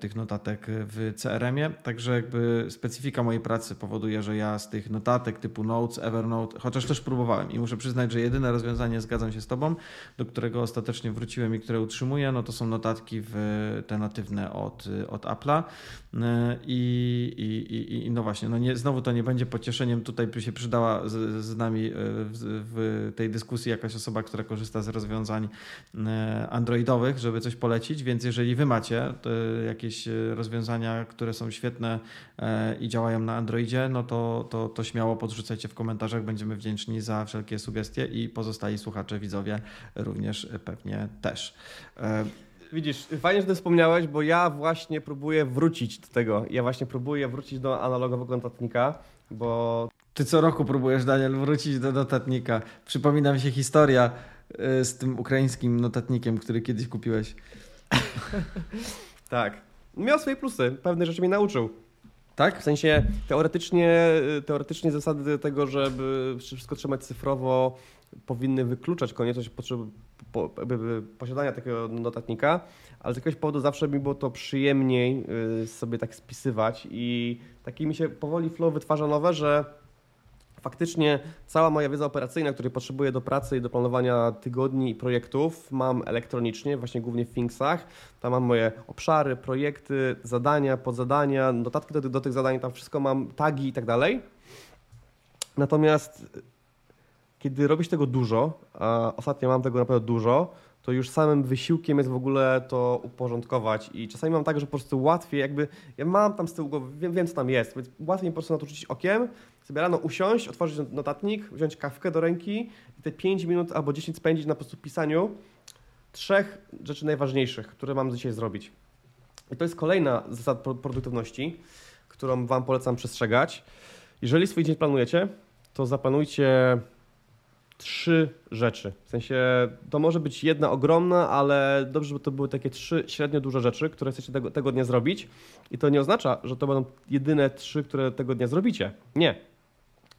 tych notatek w CRM-ie. Także jakby specyfika mojej pracy powoduje, że ja z tych notatek typu Notes, Evernote, chociaż też próbowałem i muszę przyznać, że jedyne rozwiązanie, zgadzam się z Tobą, do którego ostatecznie wróciłem i które utrzymuję, no to są notatki w te natywne od, od Apple'a. I, i, i, no właśnie, no nie, znowu to nie będzie pocieszeniem. Tutaj się przydała z, z nami e, w, w, tej dyskusji jakaś osoba, która korzysta z rozwiązań e, androidowych, żeby coś polecić. Więc jeżeli wy macie jakieś rozwiązania, które są świetne i działają na Androidzie, no to, to, to śmiało podrzucajcie w komentarzach. Będziemy wdzięczni za wszelkie sugestie i pozostali słuchacze, widzowie również pewnie też. Widzisz, fajnie, że ty wspomniałeś, bo ja właśnie próbuję wrócić do tego. Ja właśnie próbuję wrócić do analogowego notatnika, bo... Ty co roku próbujesz, Daniel, wrócić do notatnika. Przypomina mi się historia y, z tym ukraińskim notatnikiem, który kiedyś kupiłeś. tak. Miał swoje plusy. Pewne rzeczy mnie nauczył. Tak? W sensie teoretycznie, teoretycznie zasady tego, żeby wszystko trzymać cyfrowo, powinny wykluczać konieczność potrzeby po, posiadania takiego notatnika, ale z jakiegoś powodu zawsze mi było to przyjemniej y, sobie tak spisywać i taki mi się powoli flow wytwarza nowe, że faktycznie cała moja wiedza operacyjna, której potrzebuję do pracy i do planowania tygodni i projektów, mam elektronicznie, właśnie głównie w Thingsach. Tam mam moje obszary, projekty, zadania, podzadania, notatki do, do tych zadań, tam wszystko mam, tagi i tak dalej. Natomiast kiedy robisz tego dużo, a ostatnio mam tego naprawdę dużo, to już samym wysiłkiem jest w ogóle to uporządkować i czasami mam tak, że po prostu łatwiej jakby, ja mam tam z tyłu głowy, wiem, wiem co tam jest, więc łatwiej po prostu na to rzucić okiem, sobie rano usiąść, otworzyć notatnik, wziąć kawkę do ręki i te 5 minut albo 10 spędzić na po prostu pisaniu trzech rzeczy najważniejszych, które mam dzisiaj zrobić. I to jest kolejna zasada produktywności, którą Wam polecam przestrzegać. Jeżeli swój dzień planujecie, to zaplanujcie trzy rzeczy. W sensie to może być jedna ogromna, ale dobrze, żeby to były takie trzy średnio duże rzeczy, które chcecie tego, tego dnia zrobić. I to nie oznacza, że to będą jedyne trzy, które tego dnia zrobicie. Nie.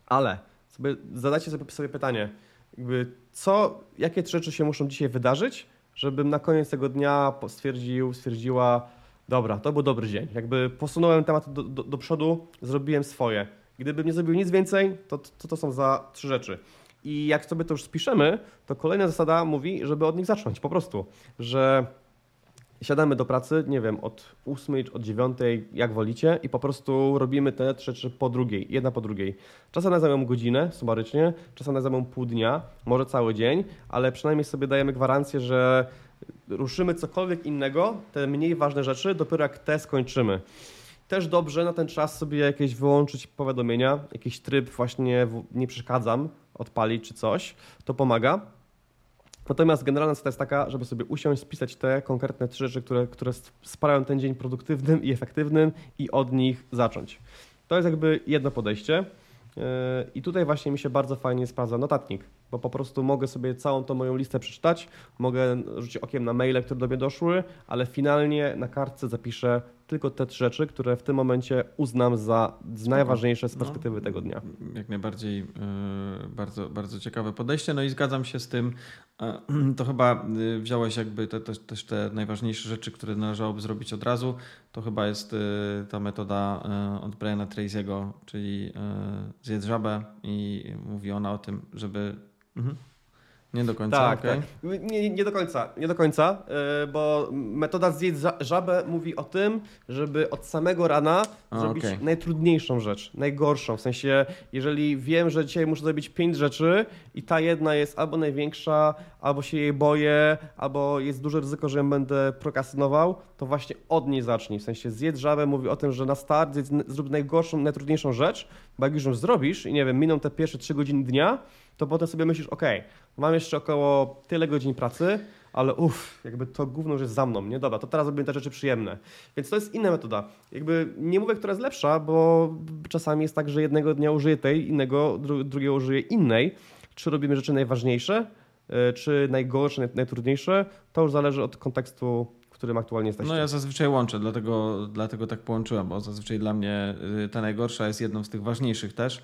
Ale sobie zadajcie sobie, sobie pytanie, jakby co, jakie trzy rzeczy się muszą dzisiaj wydarzyć, żebym na koniec tego dnia stwierdził, stwierdziła, dobra, to był dobry dzień. Jakby posunąłem temat do, do, do przodu, zrobiłem swoje. Gdybym nie zrobił nic więcej, to, to to są za trzy rzeczy. I jak sobie to już spiszemy, to kolejna zasada mówi, żeby od nich zacząć po prostu, że siadamy do pracy, nie wiem, od 8, od 9, jak wolicie i po prostu robimy te trzy rzeczy po drugiej, jedna po drugiej. Czasem zajmą godzinę sumarycznie, czasem zajmą pół dnia, może cały dzień, ale przynajmniej sobie dajemy gwarancję, że ruszymy cokolwiek innego, te mniej ważne rzeczy, dopiero jak te skończymy. Też dobrze na ten czas sobie jakieś wyłączyć powiadomienia, jakiś tryb właśnie nie przeszkadzam, odpalić czy coś, to pomaga. Natomiast generalna zasada jest taka, żeby sobie usiąść, spisać te konkretne trzy rzeczy, które, które sprawiają ten dzień produktywnym i efektywnym i od nich zacząć. To jest jakby jedno podejście. Yy, I tutaj właśnie mi się bardzo fajnie sprawdza notatnik, bo po prostu mogę sobie całą tą moją listę przeczytać, mogę rzucić okiem na maile, które do mnie doszły, ale finalnie na kartce zapiszę tylko te trzy rzeczy, które w tym momencie uznam za najważniejsze z no, perspektywy no, tego dnia. Jak najbardziej yy, bardzo, bardzo ciekawe podejście. No i zgadzam się z tym. Yy, to chyba yy, wziąłeś jakby te, te, też te najważniejsze rzeczy, które należałoby zrobić od razu. To chyba jest ta metoda od Briana Tracy'ego, czyli zjedz żabę i mówi ona o tym, żeby... Mhm. Nie do końca, Tak, okej. tak. Nie, nie do końca, nie do końca, yy, bo metoda zjedz żabę mówi o tym, żeby od samego rana A, zrobić okej. najtrudniejszą rzecz, najgorszą. W sensie, jeżeli wiem, że dzisiaj muszę zrobić pięć rzeczy i ta jedna jest albo największa, albo się jej boję, albo jest duże ryzyko, że ją będę prokrastynował, to właśnie od niej zacznij. W sensie zjedz żabę mówi o tym, że na start zjedz, zrób najgorszą, najtrudniejszą rzecz, bo jak już ją zrobisz i nie wiem, miną te pierwsze trzy godziny dnia, to potem sobie myślisz, ok, mam jeszcze około tyle godzin pracy, ale uff, jakby to gówno już jest za mną, nie? Dobra, to teraz robimy te rzeczy przyjemne. Więc to jest inna metoda. Jakby nie mówię, która jest lepsza, bo czasami jest tak, że jednego dnia użyję tej, innego, dru drugiego użyję innej. Czy robimy rzeczy najważniejsze, y, czy najgorsze, naj najtrudniejsze, to już zależy od kontekstu, którym aktualnie jesteście. No ja zazwyczaj łączę, dlatego, dlatego tak połączyłem, bo zazwyczaj dla mnie y, ta najgorsza jest jedną z tych ważniejszych też.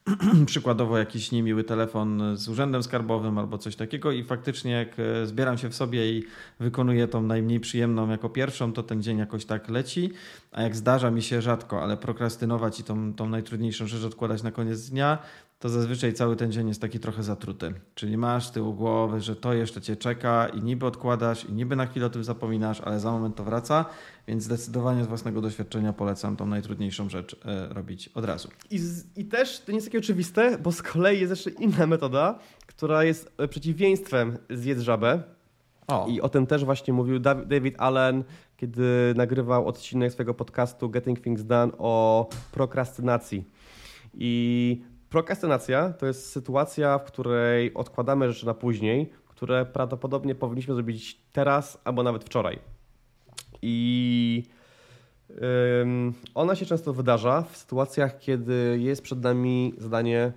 Przykładowo jakiś niemiły telefon z urzędem skarbowym albo coś takiego i faktycznie jak y, zbieram się w sobie i wykonuję tą najmniej przyjemną jako pierwszą, to ten dzień jakoś tak leci, a jak zdarza mi się rzadko, ale prokrastynować i tą, tą najtrudniejszą rzecz odkładać na koniec dnia, to zazwyczaj cały ten dzień jest taki trochę zatruty. Czyli masz z tyłu głowy, że to jeszcze cię czeka i niby odkładasz i niby na chwilę o tym zapominasz, ale za moment to wraca, więc zdecydowanie z własnego doświadczenia polecam tą najtrudniejszą rzecz e, robić od razu. I, z, I też to nie jest takie oczywiste, bo z kolei jest jeszcze inna metoda, która jest e, przeciwieństwem zjedz żabę. O, I o tym też właśnie mówił Dav- David Allen, kiedy nagrywał odcinek swojego podcastu Getting Things Done o prokrastynacji. I prokrastynacja to jest sytuacja, w której odkładamy rzeczy na później, które prawdopodobnie powinniśmy zrobić teraz albo nawet wczoraj. I ona się często wydarza w sytuacjach, kiedy jest przed nami zadanie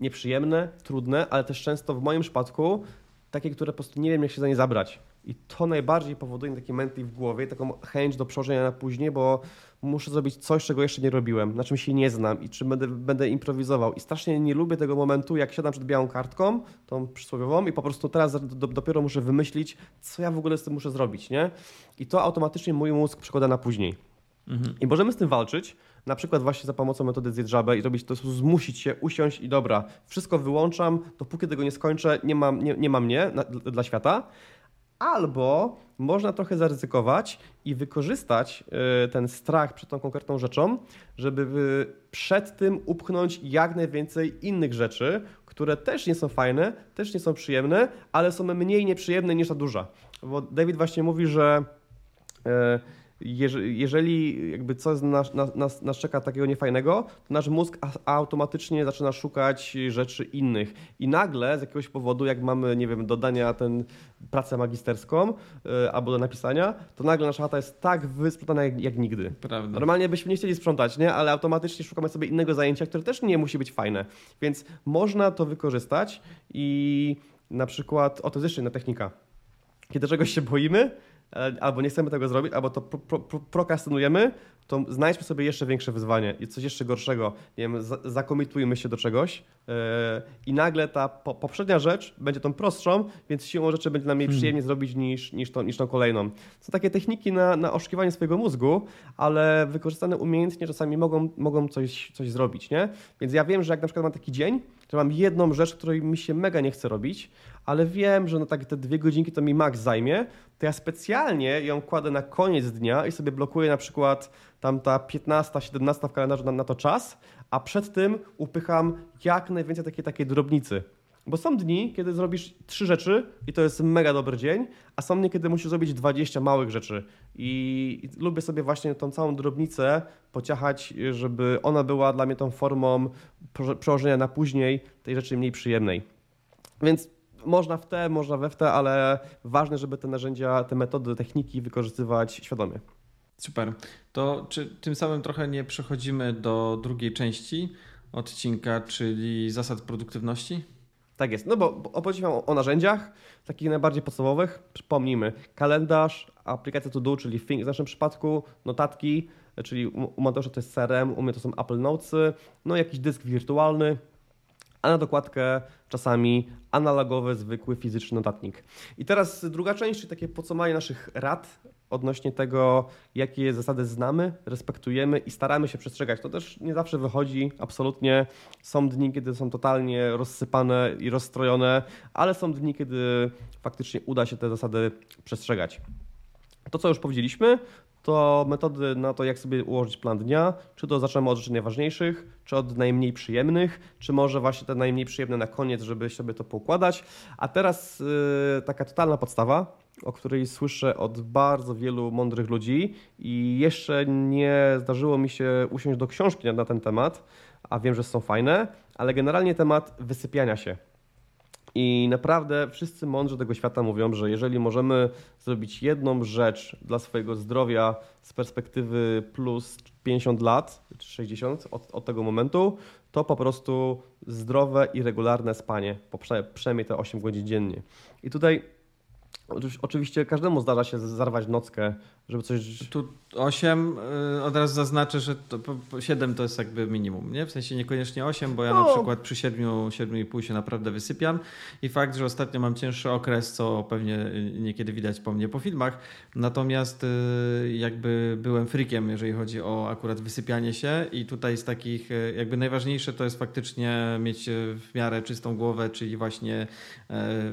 nieprzyjemne, trudne, ale też często w moim przypadku takie, które po prostu nie wiem, jak się za nie zabrać. I to najbardziej powoduje taki mętlik w głowie, taką chęć do przełożenia na później, bo muszę zrobić coś, czego jeszcze nie robiłem, na czym się nie znam i czym będę, będę improwizował. I strasznie nie lubię tego momentu, jak siadam przed białą kartką, tą przysłowiową, i po prostu teraz do, dopiero muszę wymyślić, co ja w ogóle z tym muszę zrobić, nie? I to automatycznie mój mózg przekłada na później. mhm. I możemy z tym walczyć, na przykład właśnie za pomocą metody zjedz żabę i robić to, zmusić się, usiąść i dobra, wszystko wyłączam, dopóki tego nie skończę, nie ma, nie, nie ma mnie na, dla świata. Albo można trochę zaryzykować i wykorzystać y, ten strach przed tą konkretną rzeczą, żeby y, przed tym upchnąć jak najwięcej innych rzeczy, które też nie są fajne, też nie są przyjemne, ale są mniej nieprzyjemne niż ta duża. Bo David właśnie mówi, że y, jeżeli jakby coś nas, nas, nas, czeka takiego niefajnego, to nasz mózg automatycznie zaczyna szukać rzeczy innych. I nagle z jakiegoś powodu, jak mamy, nie wiem, dodania ten pracę magisterską y, albo do napisania, to nagle nasza chata jest tak wysprzątana jak, jak nigdy. Prawda. Normalnie byśmy nie chcieli sprzątać, nie? ale automatycznie szukamy sobie innego zajęcia, które też nie musi być fajne. Więc można to wykorzystać i na przykład, o to jest jeszcze inna technika. Kiedy czegoś się boimy, albo nie chcemy tego zrobić, albo to pro, pro, pro, prokrastynujemy, to znajdźmy sobie jeszcze większe wyzwanie i coś jeszcze gorszego. Nie wiem, za, zakomitujmy się do czegoś yy, i nagle ta po, poprzednia rzecz będzie tą prostszą, więc siłą rzeczy będzie nam mniej przyjemnie zrobić niż, niż, tą, niż tą kolejną. Są takie techniki na, na oszukiwanie swojego mózgu, ale wykorzystane umiejętnie czasami mogą, mogą coś, coś zrobić, nie? Więc ja wiem, że jak na przykład mam taki dzień, że mam jedną rzecz, której mi się mega nie chce robić, ale wiem, że no tak te dwie godzinki to mi max zajmie, to ja specjalnie ją kładę na koniec dnia i sobie blokuję na przykład tam ta 15, 17 w kalendarzu na, na to czas, a przed tym upycham jak najwięcej takiej, takiej drobnicy. Bo są dni, kiedy zrobisz trzy rzeczy i to jest mega dobry dzień, a są dni, kiedy musisz zrobić 20 małych rzeczy. I, lubię sobie właśnie tą całą drobnicę pociachać, żeby ona była dla mnie tą formą prze- przełożenia na później tej rzeczy mniej przyjemnej. Więc można w te, można we w te, ale ważne, żeby te narzędzia, te metody, techniki wykorzystywać świadomie. Super. To czy tym samym trochę nie przechodzimy do drugiej części odcinka, czyli zasad produktywności? Tak jest, no bo opowiedziałem o, o narzędziach, takich najbardziej podstawowych. Przypomnijmy, kalendarz, aplikacja To Do, czyli Think w naszym przypadku, notatki, czyli u u Mateusza to jest CRM, u mnie to są Apple Notesy, no jakiś dysk wirtualny, a na dokładkę czasami analogowy, zwykły, fizyczny notatnik. I teraz druga część, czyli takie podsumowanie naszych rad odnośnie tego, jakie zasady znamy, respektujemy i staramy się przestrzegać. To też nie zawsze wychodzi, absolutnie. Są dni, kiedy są totalnie rozsypane i rozstrojone, ale są dni, kiedy faktycznie uda się te zasady przestrzegać. To, co już powiedzieliśmy, to metody na to, jak sobie ułożyć plan dnia, czy to zaczynamy od rzeczy najważniejszych, czy od najmniej przyjemnych, czy może właśnie te najmniej przyjemne na koniec, żeby sobie to poukładać. A teraz yy, taka totalna podstawa, o której słyszę od bardzo wielu mądrych ludzi i jeszcze nie zdarzyło mi się usiąść do książki na ten temat, a wiem, że są fajne, ale generalnie temat wysypiania się. I naprawdę wszyscy mądrzy tego świata mówią, że jeżeli możemy zrobić jedną rzecz dla swojego zdrowia z perspektywy plus 50 lat, czy 60 od, od tego momentu, to po prostu zdrowe i regularne spanie, przynajmniej te 8 godzin dziennie. I tutaj Oczywiście każdemu zdarza się zarwać nockę, żeby coś. Tu 8 y, od razu zaznaczę, że to, 7 to jest jakby minimum, nie? W sensie niekoniecznie 8, bo ja no. na przykład przy 7, 7,5 się naprawdę wysypiam i fakt, że ostatnio mam cięższy okres, co pewnie niekiedy widać po mnie po filmach, natomiast y, jakby byłem frikiem, jeżeli chodzi o akurat wysypianie się i tutaj z takich y, jakby najważniejsze to jest faktycznie mieć w miarę czystą głowę, czyli właśnie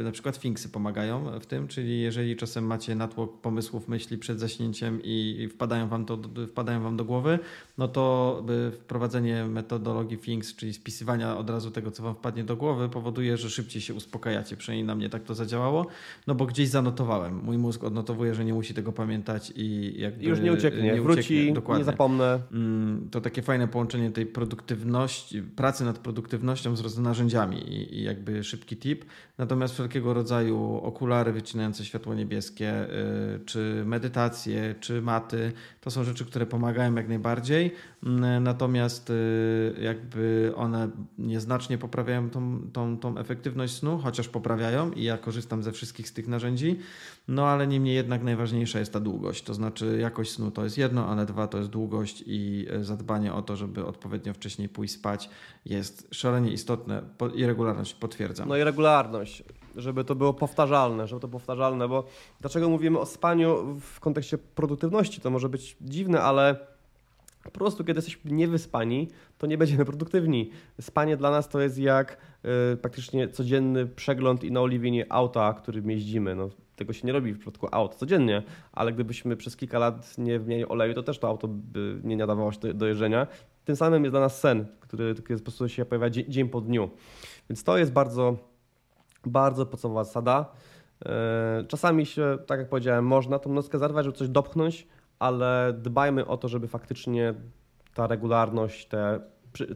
na przykład finksy pomagają w tym, czyli jeżeli czasem macie natłok pomysłów, myśli przed i wpadają wam, to, wpadają wam do głowy, no to wprowadzenie metodologii Things, czyli spisywania od razu tego, co wam wpadnie do głowy, powoduje, że szybciej się uspokajacie. Przynajmniej na mnie tak to zadziałało, no bo gdzieś zanotowałem. Mój mózg odnotowuje, że nie musi tego pamiętać i jakby już nie ucieknie, nie wróci, dokładnie. nie zapomnę. Mm, to takie fajne połączenie tej produktywności, pracy nad produktywnością z narzędziami i, i jakby szybki tip. Natomiast wszelkiego rodzaju okulary wycinające światło niebieskie, y, czy medytacje, czy maty, to są rzeczy, które pomagają jak najbardziej. Mm, natomiast y, jakby one nieznacznie poprawiają tą, tą, tą efektywność snu, chociaż poprawiają i ja korzystam ze wszystkich z tych narzędzi. No ale niemniej jednak najważniejsza jest ta długość. To znaczy jakość snu to jest jedno, ale dwa to jest długość i y, zadbanie o to, żeby odpowiednio wcześniej pójść spać jest szalenie istotne i regularność potwierdzam. No i regularność żeby to było powtarzalne, żeby to powtarzalne, bo dlaczego mówimy o spaniu w kontekście produktywności? To może być dziwne, ale po prostu, kiedy jesteśmy niewyspani, to nie będziemy produktywni. Spanie dla nas to jest jak y, praktycznie codzienny przegląd i naoliwienie auta, którym jeździmy. No, tego się nie robi w przypadku aut codziennie, ale gdybyśmy przez kilka lat nie wymieniali oleju, to też to auto by nie nadawało się do, do jeżdżenia. Tym samym jest dla nas sen, który po prostu się pojawia dzień, dzień po dniu. Więc to jest bardzo, bardzo podstawowa zasada. E, czasami się, tak jak powiedziałem, można tą nockę zarwać, żeby coś dopchnąć, ale dbajmy o to, żeby faktycznie ta regularność, te,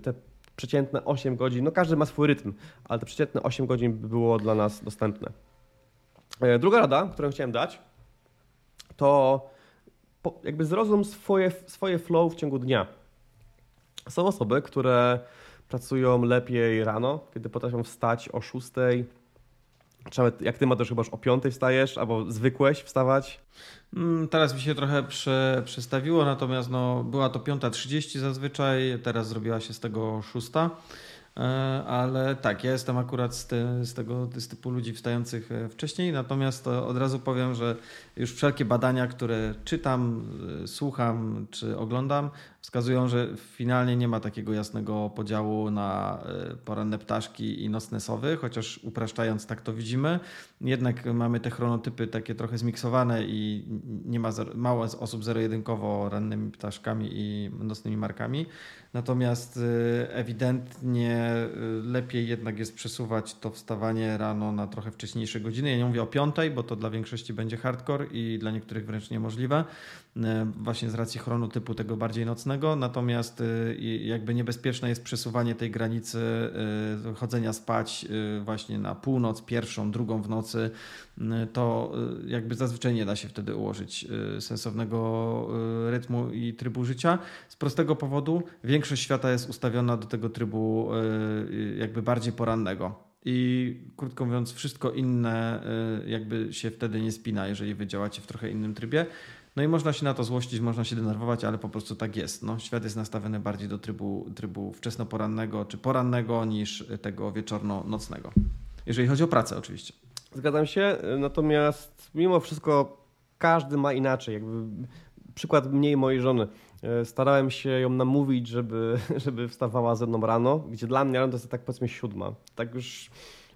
te przeciętne 8 godzin, no każdy ma swój rytm, ale te przeciętne 8 godzin by było dla nas dostępne. E, druga rada, którą chciałem dać, to jakby zrozum swoje, swoje flow w ciągu dnia. Są osoby, które pracują lepiej rano, kiedy potrafią wstać o 6, jak ty ma też chyba już o 5 wstajesz, albo zwykłeś wstawać? Mm, teraz mi się trochę prze, przestawiło, natomiast no, była to 5.30 zazwyczaj, teraz zrobiła się z tego 6. E, ale tak, ja jestem akurat z, te, z tego z typu ludzi wstających e, wcześniej, natomiast od razu powiem, że już wszelkie badania, które czytam, e, słucham czy oglądam, wskazują, że finalnie nie ma takiego jasnego podziału na poranne ptaszki i nocne sowy, chociaż upraszczając tak to widzimy. Jednak mamy te chronotypy takie trochę zmiksowane i nie ma mało osób zero-jedynkowo rannymi ptaszkami i nocnymi markami. Natomiast ewidentnie lepiej jednak jest przesuwać to wstawanie rano na trochę wcześniejsze godziny. Ja nie mówię o piątej, bo to dla większości będzie hardcore i dla niektórych wręcz niemożliwe. E, właśnie z racji chronotypu tego bardziej nocnego, natomiast e, jakby niebezpieczne jest przesuwanie tej granicy e, chodzenia spać właśnie na północ, pierwszą, drugą w nocy, to jakby zazwyczaj nie da się wtedy ułożyć sensownego rytmu i trybu życia. Z prostego powodu większość świata jest ustawiona do tego trybu jakby bardziej porannego. I krótko mówiąc, wszystko inne jakby się wtedy nie spina, jeżeli wy działacie w trochę innym trybie. No i można się na to złościć, można się denerwować, ale po prostu tak jest. No, świat jest nastawiony bardziej do trybu, trybu wczesnoporannego czy porannego niż tego wieczorno-nocnego. Jeżeli chodzi o pracę oczywiście. Zgadzam się, natomiast mimo wszystko każdy ma inaczej. Jakby przykład mnie i mojej żony. E, starałem się ją namówić, żeby, żeby wstawała ze mną rano, gdzie dla mnie rano to jest tak powiedzmy siódma. Tak już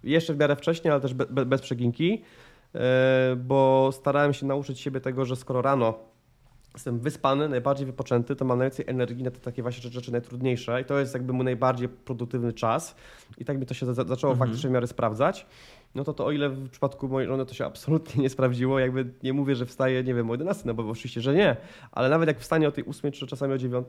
jeszcze w miarę wcześniej, ale też be, be, bez przeginki, bo starałem się nauczyć siebie tego, że skoro rano jestem wyspany, najbardziej wypoczęty, to mam najwięcej energii na te takie właśnie rzeczy najtrudniejsze i to jest jakby mój najbardziej produktywny czas i tak mi to się za zaczęło mhm. faktycznie w miarę sprawdzać. No to to o ile w przypadku mojej żony to się absolutnie nie sprawdziło, jakby nie mówię, że wstaje, nie wiem, o 11, no bo oczywiście, że nie, ale nawet jak wstanie o tej 8 czy czasami o 9,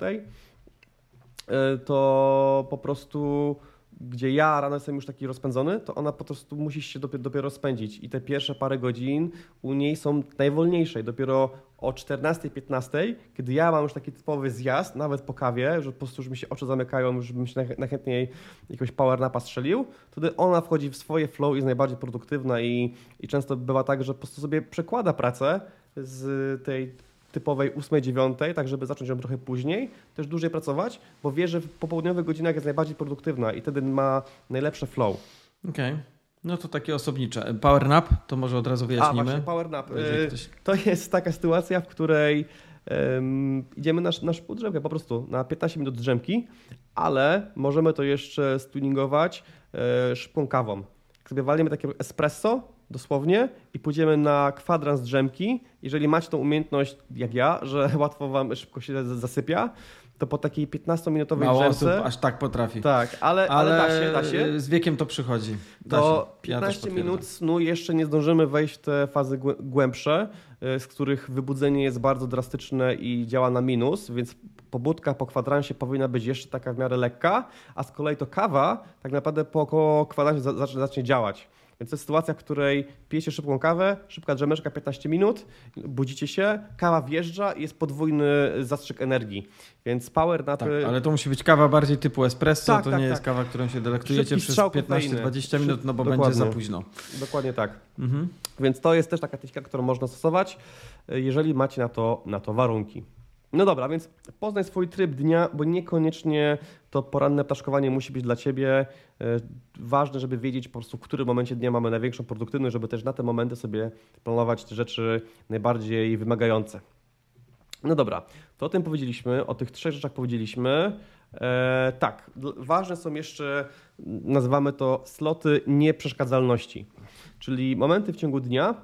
e, to po prostu gdzie ja rano jestem już taki rozpędzony, to ona po prostu musi się dopiero, dopiero rozpędzić. I te pierwsze parę godzin u niej są najwolniejsze. I dopiero o 14-15, kiedy ja mam już taki typowy zjazd, nawet po kawie, że po prostu już mi się oczy zamykają, już bym się najchętniej jakiegoś power napa strzelił, wtedy ona wchodzi w swoje flow i jest najbardziej produktywna i, i często bywa tak, że po prostu sobie przekłada pracę z tej typowej 8-9, tak żeby zacząć ją trochę później, też dłużej pracować, bo wie, że w popołudniowych godzinach jest najbardziej produktywna i wtedy ma najlepsze flow. Okej. Okay. No to takie osobnicze. Power nap, to może od razu wyjaśnimy. A właśnie, power nap. Y, ktoś... To jest taka sytuacja, w której um, idziemy na, na drzemkę po prostu, na 15 minut drzemki, ale możemy to jeszcze stuningować e, szybką kawą. Jak sobie walimy takie espresso, dosłownie i pójdziemy na kwadrans drzemki. Jeżeli macie tą umiejętność, jak ja, że łatwo wam szybko się zasypia, to po takiej 15-minutowej Mało drzemce... osób aż tak potrafi. Tak, ale, ale, ale, da, się, da się. Z wiekiem to przychodzi. Da to się. 15 ja minut snu jeszcze nie zdążymy wejść w te fazy głębsze, e, z których wybudzenie jest bardzo drastyczne i działa na minus, więc pobudka po kwadransie powinna być jeszcze taka w miarę lekka, a z kolei to kawa tak naprawdę po około kwadransie zacznie działać. Więc to jest sytuacja, w której pijecie szybką kawę, szybka drzemeczka 15 minut, budzicie się, kawa wjeżdża i jest podwójny zastrzyk energii. Więc power na tak, ale to musi być kawa bardziej typu espresso, tak, to tak, nie tak. jest kawa, którą się delektujecie przez 15-20 minut, no bo Dokładnie. będzie za późno. Dokładnie tak. Mhm. Więc to jest też taka technika, którą można stosować, jeżeli macie na to, na to warunki. No dobra, więc poznaj swój tryb dnia, bo niekoniecznie to poranne ptaszkowanie musi być dla Ciebie e, ważne, żeby wiedzieć po prostu, w którym momencie dnia mamy największą produktywność, żeby też na te momenty sobie planować te rzeczy najbardziej wymagające. No dobra, to o tym powiedzieliśmy, o tych trzech rzeczach powiedzieliśmy. E, tak, ważne są jeszcze, nazywamy to sloty nieprzeszkadzalności, czyli momenty w ciągu dnia,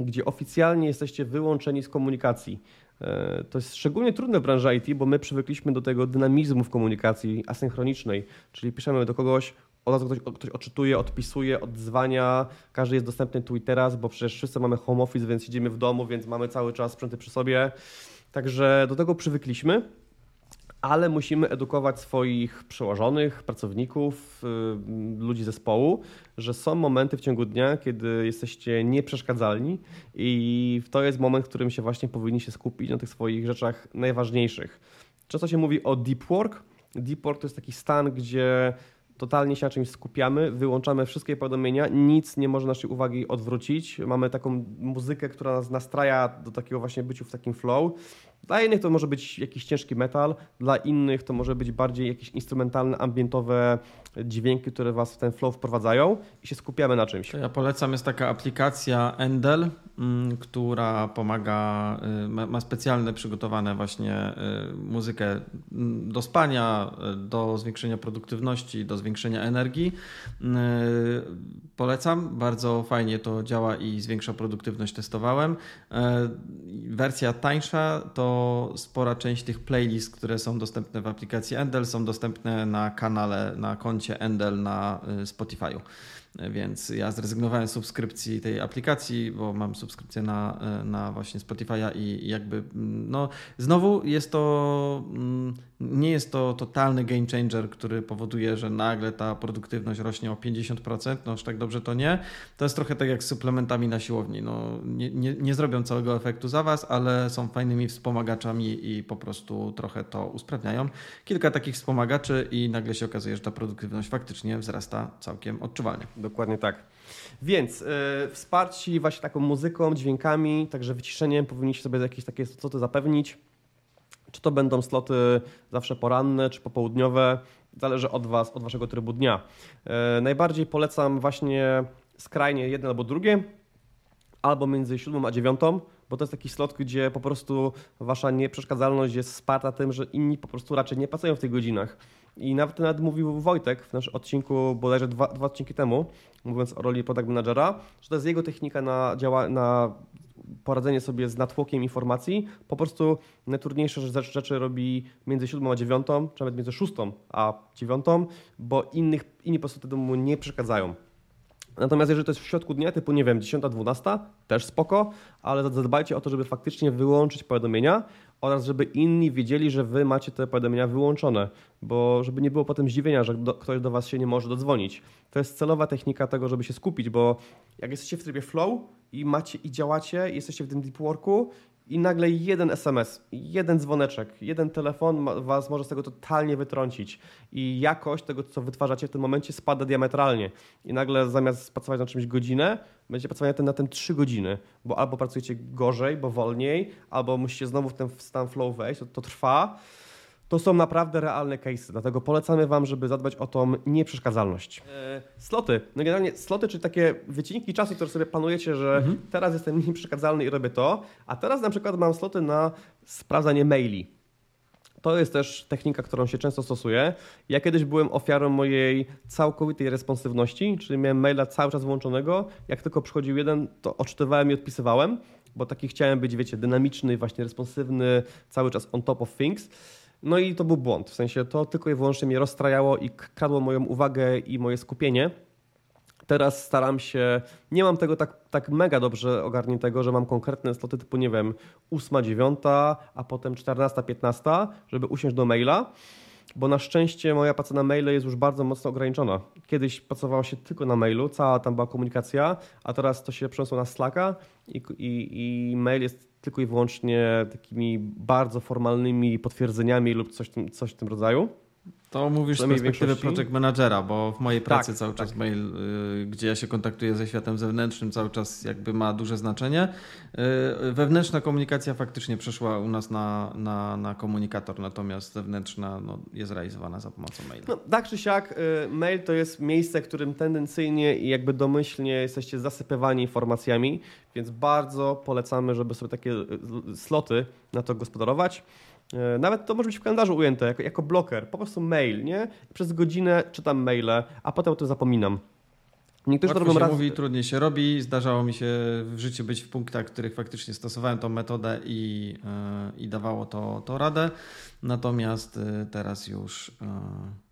gdzie oficjalnie jesteście wyłączeni z komunikacji. E, to jest szczególnie trudne w branży IT, bo my przywykliśmy do tego dynamizmu w komunikacji asynchronicznej, czyli piszemy do kogoś, od razu ktoś, ktoś odczytuje, odpisuje, odzwania, każdy jest dostępny tu i teraz, bo przecież wszyscy mamy home office, więc siedzimy w domu, więc mamy cały czas sprzęty przy sobie. Także do tego przywykliśmy ale musimy edukować swoich przełożonych, pracowników, y, ludzi zespołu, że są momenty w ciągu dnia, kiedy jesteście nieprzeszkadzalni i to jest moment, w którym się właśnie powinni skupić na tych swoich rzeczach najważniejszych. Często się mówi o deep work. Deep work to jest taki stan, gdzie totalnie się na czymś skupiamy, wyłączamy wszystkie powiadomienia, nic nie może naszej uwagi odwrócić. Mamy taką muzykę, która nas nastraja do takiego właśnie byciu w takim flow. Dla innych to może być jakiś ciężki metal, dla innych to może być bardziej jakieś instrumentalne, ambientowe dźwięki, które was w ten flow wprowadzają i się skupiamy na czymś. Ja polecam, jest taka aplikacja Endel, mm, która pomaga, y, ma specjalne przygotowane właśnie y, muzykę mm, do spania, y, do zwiększenia produktywności, do zwiększenia energii. Polecam, bardzo fajnie to działa i zwiększa produktywność, testowałem. Wersja tańsza to spora część tych playlist, które są dostępne w aplikacji Endel, są dostępne na kanale, na koncie Endel na y, Spotify'u. Więc ja zrezygnowałem z subskrypcji tej aplikacji, bo mam subskrypcję na, na właśnie Spotify'a i jakby mm, no znowu jest to mm, nie jest to totalny game changer, który powoduje, że nagle ta produktywność rośnie o 50%, no już tak dobrze to nie. To jest trochę tak jak z suplementami na siłowni. No, nie, nie, nie zrobią całego efektu za Was, ale są fajnymi wspomagaczami i po prostu trochę to usprawniają. Kilka takich wspomagaczy i nagle się okazuje, że ta produktywność faktycznie wzrasta całkiem odczuwalnie. Dokładnie tak. Więc yy, wsparci właśnie taką muzyką, dźwiękami, także wyciszeniem powinniście sobie jakieś takie sloty zapewnić. Czy to będą sloty zawsze poranne, czy popołudniowe, zależy od Was, od Waszego trybu dnia. Yy, najbardziej polecam właśnie skrajnie jedno albo drugie, albo między 7 a 9, bo to jest taki slot, gdzie po prostu Wasza nieprzeszkadzalność jest wsparta tym, że inni po prostu raczej nie pracują w tych godzinach. I nawet, nawet mówił Wojtek w naszym odcinku, bodajże dwa, dwa odcinki temu, mówiąc o roli product managera, że to jest jego technika na, działa, na poradzenie sobie z natłokiem informacji. Po prostu najtrudniejsze rzeczy robi między 7 a 9, czy nawet między 6 a 9, bo innych, inni po prostu temu nie przeszkadzają. Natomiast jeżeli to jest w środku dnia, typu nie wiem, 10-12, też spoko, ale zadbajcie o to, żeby faktycznie wyłączyć powiadomienia oraz żeby inni wiedzieli, że wy macie te powiadomienia wyłączone, bo żeby nie było potem zdziwienia, że do, ktoś do was się nie może dodzwonić. To jest celowa technika tego, żeby się skupić, bo jak jesteście w trybie flow i macie i działacie, jesteście w tym deep worku i nagle jeden SMS, jeden dzwoneczek, jeden telefon was może z tego totalnie wytrącić. I jakość tego, co wytwarzacie w tym momencie spada diametralnie. I nagle zamiast pracować na czymś godzinę, będziecie pracować na tym 3 godziny, bo albo pracujecie gorzej, bo wolniej, albo musicie znowu w ten stan flow wejść, to, to trwa to są naprawdę realne case'y, dlatego polecamy Wam, żeby zadbać o tą nieprzeszkadzalność. E, sloty. No generalnie sloty, czyli takie wycinki czasu, które sobie planujecie, że mhm. teraz jestem nieprzeszkadzalny i robię to, a teraz na przykład mam sloty na sprawdzanie maili. To jest też technika, którą się często stosuje. Ja kiedyś byłem ofiarą mojej całkowitej responsywności, czyli miałem maila cały czas włączonego. Jak tylko przychodził jeden, to odczytywałem i odpisywałem, bo taki chciałem być, wiecie, dynamiczny, właśnie responsywny, cały czas on top of things. No i to był błąd, w sensie to tylko i wyłącznie mnie rozstrajało i kradło moją uwagę i moje skupienie. Teraz staram się, nie mam tego tak, tak mega dobrze ogarniętego, że mam konkretne sloty typu, nie wiem, 8, 9, a potem 14, 15, żeby usiąść do maila bo na szczęście moja praca na maile jest już bardzo mocno ograniczona. Kiedyś pracowało się tylko na mailu, cała tam była komunikacja, a teraz to się przeniosło na Slacka i, i, i mail jest tylko i wyłącznie takimi bardzo formalnymi potwierdzeniami lub coś, coś w tym rodzaju. To mówisz z perspektywy project managera, bo w mojej pracy tak, cały czas tak. mail, y, gdzie ja się kontaktuję ze światem zewnętrznym, cały czas jakby ma duże znaczenie. Y, wewnętrzna komunikacja faktycznie przeszła u nas na, na, na komunikator, natomiast zewnętrzna no, jest realizowana za pomocą maila. No, tak czy siak, y, mail to jest miejsce, którym tendencyjnie i jakby domyślnie jesteście zasypywani informacjami, więc bardzo polecamy, żeby sobie takie sloty na to gospodarować. E, nawet to może być w kalendarzu ujęte jako, jako bloker, po prostu mail, nie? Przez godzinę czytam maile, a potem o tym zapominam. Niektórzy Łatwo to robią się raz... mówi, trudniej się robi. Zdarzało mi się w życiu być w punktach, w których faktycznie stosowałem tą metodę i, yy, i dawało to, to radę. Natomiast yy, teraz już... Yy Yy,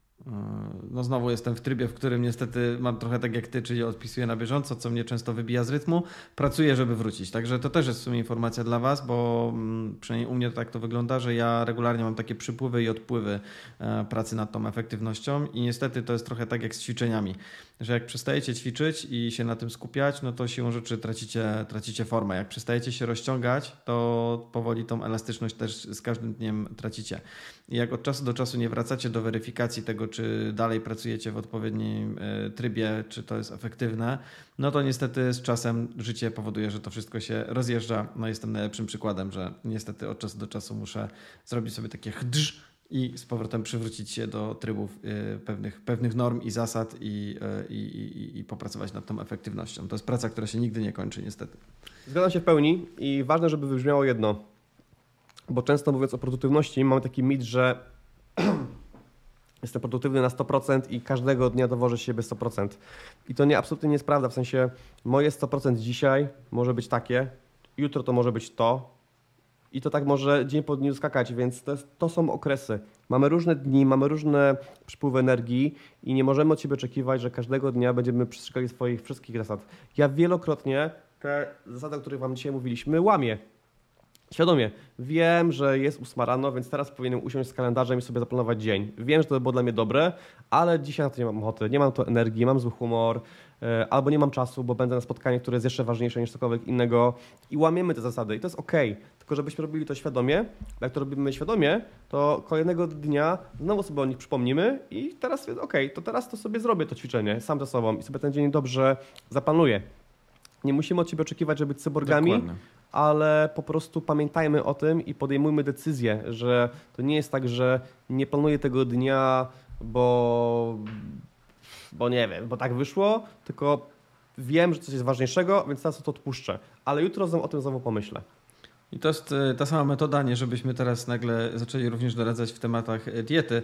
no znowu jestem w trybie, w którym niestety mam trochę tak jak ty, czyli odpisuję na bieżąco, co mnie często wybija z rytmu. Pracuję, żeby wrócić. Także to też jest w sumie informacja dla Was, bo mm, przynajmniej u mnie tak to wygląda, że ja regularnie mam takie przypływy i odpływy e, pracy nad tą efektywnością i niestety to jest trochę tak jak z ćwiczeniami że jak przestajecie ćwiczyć i się na tym skupiać, no to siłą rzeczy tracicie, tracicie formę. Jak przestajecie się rozciągać, to powoli tą elastyczność też z każdym dniem tracicie. I jak od czasu do czasu nie wracacie do weryfikacji tego, czy dalej pracujecie w odpowiednim e, trybie, czy to jest efektywne, no to niestety z czasem życie powoduje, że to wszystko się rozjeżdża. No jestem najlepszym przykładem, że niestety od czasu do czasu muszę zrobić sobie takie chdż i z powrotem przywrócić się do trybów y, pewnych, pewnych norm i zasad i, y, i, i, i, popracować nad tą efektywnością. To jest praca, która się nigdy nie kończy, niestety. Zgadzam się w pełni i ważne, żeby wybrzmiało jedno, bo często mówiąc o produktywności, mamy taki mit, że jestem produktywny na 100% i każdego dnia dowożę siebie 100%. I to nie, absolutnie nie jest prawda, w sensie moje 100% dzisiaj może być takie, jutro to może być to, i to tak może dzień po dniu skakać, więc to, jest, to są okresy. Mamy różne dni, mamy różne przypływy energii i nie możemy od siebie oczekiwać, że każdego dnia będziemy przestrzegali swoich wszystkich zasad. Ja wielokrotnie te zasady, o których Wam dzisiaj mówiliśmy, łamię. Świadomie. Wiem, że jest ósma rano, więc teraz powinienem usiąść z kalendarzem i sobie zaplanować dzień. Wiem, że to by było dla mnie dobre, ale dzisiaj na to nie mam ochoty. Nie mam to energii, mam zły humor, e, albo nie mam czasu, bo będę na spotkaniu, które jest jeszcze ważniejsze niż cokolwiek innego i łamiemy te zasady i to jest ok. Tylko żebyśmy robili to świadomie. Jak to robimy świadomie, to kolejnego dnia znowu sobie o nich przypomnimy i teraz jest ok, to teraz to sobie zrobię to ćwiczenie sam ze sobą i sobie ten dzień dobrze zaplanuję. Nie musimy od Ciebie oczekiwać, żeby być cyborgami, Dokładnie. ale po prostu pamiętajmy o tym i podejmujmy decyzję, że to nie jest tak, że nie planuję tego dnia, bo, bo nie wiem, bo tak wyszło, tylko wiem, że coś jest ważniejszego, więc teraz to odpuszczę. Ale jutro o tym znowu pomyślę. I to jest e, ta sama metoda, nie żebyśmy teraz nagle zaczęli również doradzać w tematach e, diety,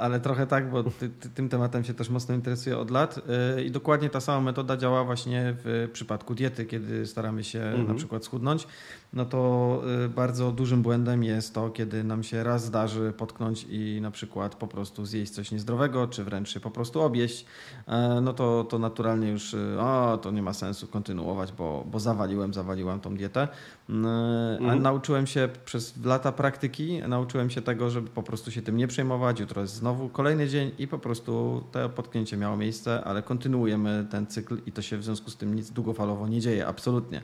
ale trochę tak, bo ty, ty, tym tematem się też mocno interesuję od lat e, i dokładnie ta sama metoda działa właśnie w przypadku diety, kiedy staramy się Mhm. na przykład schudnąć, no to e, bardzo dużym błędem jest to, kiedy nam się raz zdarzy potknąć i na przykład po prostu zjeść coś niezdrowego, czy wręcz się po prostu objeść, e, no to, to naturalnie już e, o, to nie ma sensu kontynuować, bo, bo zawaliłem, zawaliłam tą dietę. A Mhm. nauczyłem się przez lata praktyki, nauczyłem się tego, żeby po prostu się tym nie przejmować. Jutro jest znowu kolejny dzień i po prostu to potknięcie miało miejsce, ale kontynuujemy ten cykl i to się w związku z tym nic długofalowo nie dzieje, absolutnie.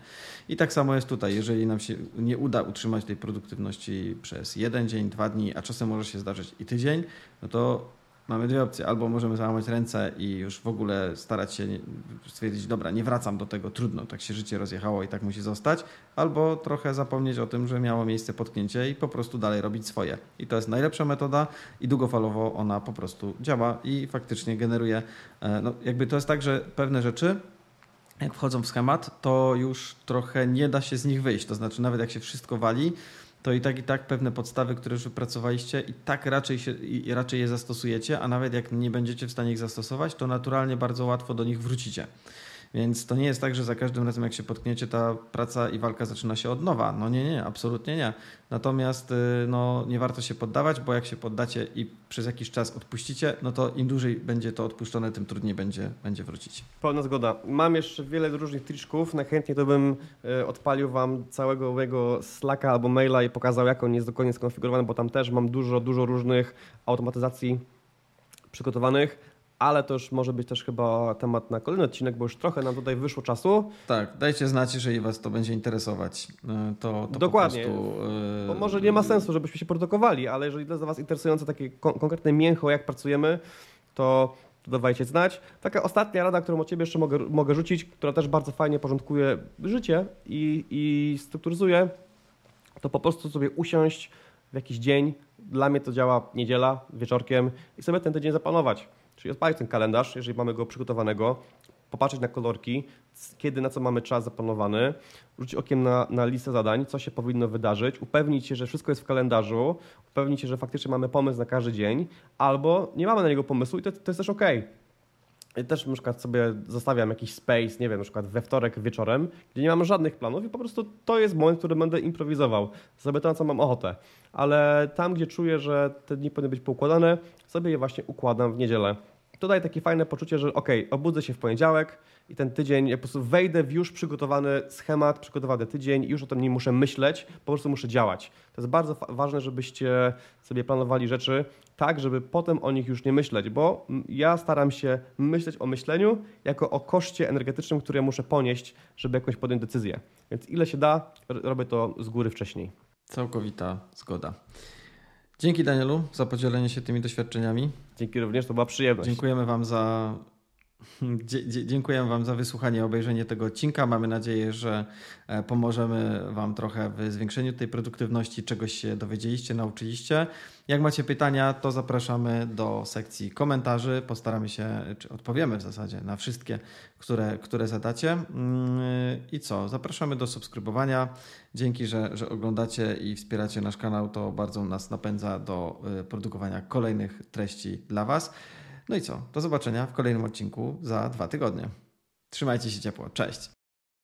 I tak samo jest tutaj. Jeżeli nam się nie uda utrzymać tej produktywności przez jeden dzień, dwa dni, a czasem może się zdarzyć i tydzień, no to mamy dwie opcje. Albo możemy załamać ręce i już w ogóle starać się stwierdzić, dobra, nie wracam do tego, trudno, tak się życie rozjechało i tak musi zostać. Albo trochę zapomnieć o tym, że miało miejsce potknięcie i po prostu dalej robić swoje. I to jest najlepsza metoda i długofalowo ona po prostu działa i faktycznie generuje, e, no jakby to jest tak, że pewne rzeczy jak wchodzą w schemat, to już trochę nie da się z nich wyjść. To znaczy, nawet jak się wszystko wali, to i tak i tak pewne podstawy, które już wypracowaliście, i tak raczej, się, i raczej je zastosujecie, a nawet jak nie będziecie w stanie ich zastosować, to naturalnie bardzo łatwo do nich wrócicie. Więc to nie jest tak, że za każdym razem, jak się potkniecie, ta praca i walka zaczyna się od nowa. No nie, nie, absolutnie nie. Natomiast y, no, nie warto się poddawać, bo jak się poddacie i przez jakiś czas odpuścicie, no to im dłużej będzie to odpuszczone, tym trudniej będzie, będzie wrócić. Pełna zgoda. Mam jeszcze wiele różnych triczków. Najchętniej to bym e, odpalił Wam całego mojego Slacka albo maila i pokazał, jak on jest dokładnie skonfigurowany, bo tam też mam dużo, dużo różnych automatyzacji przygotowanych. Ale to już może być też chyba temat na kolejny odcinek, bo już trochę nam tutaj wyszło czasu. Tak, dajcie znać, jeżeli Was to będzie interesować. Y, To, to Dokładnie. Prostu, y, Bo może nie ma sensu, żebyśmy się produkowali, ale jeżeli to jest dla Was interesujące takie kon- konkretne mięcho, jak pracujemy, to, dawajcie znać. Taka ostatnia rada, którą od Ciebie jeszcze mogę, mogę rzucić, która też bardzo fajnie porządkuje życie i, i strukturyzuje, to po prostu sobie usiąść w jakiś dzień. Dla mnie to działa niedziela, wieczorkiem i sobie ten tydzień zaplanować. Czyli odpalić ten kalendarz, jeżeli mamy go przygotowanego, popatrzeć na kolorki, kiedy na co mamy czas zaplanowany, rzucić okiem na, na listę zadań, co się powinno wydarzyć, upewnić się, że wszystko jest w kalendarzu, upewnić się, że faktycznie mamy pomysł na każdy dzień, albo nie mamy na niego pomysłu i to, to jest też ok. Też na przykład sobie zostawiam jakiś space, nie wiem, na przykład we wtorek wieczorem, gdzie nie mam żadnych planów i po prostu to jest moment, w którym będę improwizował. Zrobię to, na co mam ochotę. Ale tam, gdzie czuję, że te dni powinny być poukładane, sobie je właśnie układam w niedzielę. To daje takie fajne poczucie, że ok, obudzę się w poniedziałek i ten tydzień, ja po prostu wejdę w już przygotowany schemat, przygotowany tydzień i już o tym nie muszę myśleć, po prostu muszę działać. To jest bardzo ważne, żebyście sobie planowali rzeczy tak, żeby potem o nich już nie myśleć, bo ja staram się myśleć o myśleniu jako o koszcie energetycznym, który ja muszę ponieść, żeby jakąś podjąć decyzję. Więc ile się da, robię to z góry wcześniej. Całkowita zgoda. Dzięki Danielu za podzielenie się tymi doświadczeniami. Dzięki również, to była przyjemność. Dziękujemy Wam za. Dziękujemy Wam za wysłuchanie obejrzenie tego odcinka. Mamy nadzieję, że e, pomożemy Wam trochę w zwiększeniu tej produktywności, czegoś się dowiedzieliście, nauczyliście. Jak macie pytania, to zapraszamy do sekcji komentarzy. Postaramy się, czy odpowiemy w zasadzie na wszystkie, które, które zadacie. Mm, I co? Zapraszamy do subskrybowania. Dzięki, że, że oglądacie i wspieracie nasz kanał. To bardzo nas napędza do y, produkowania kolejnych treści dla Was. No i co? Do zobaczenia w kolejnym odcinku za dwa tygodnie. Trzymajcie się ciepło. Cześć.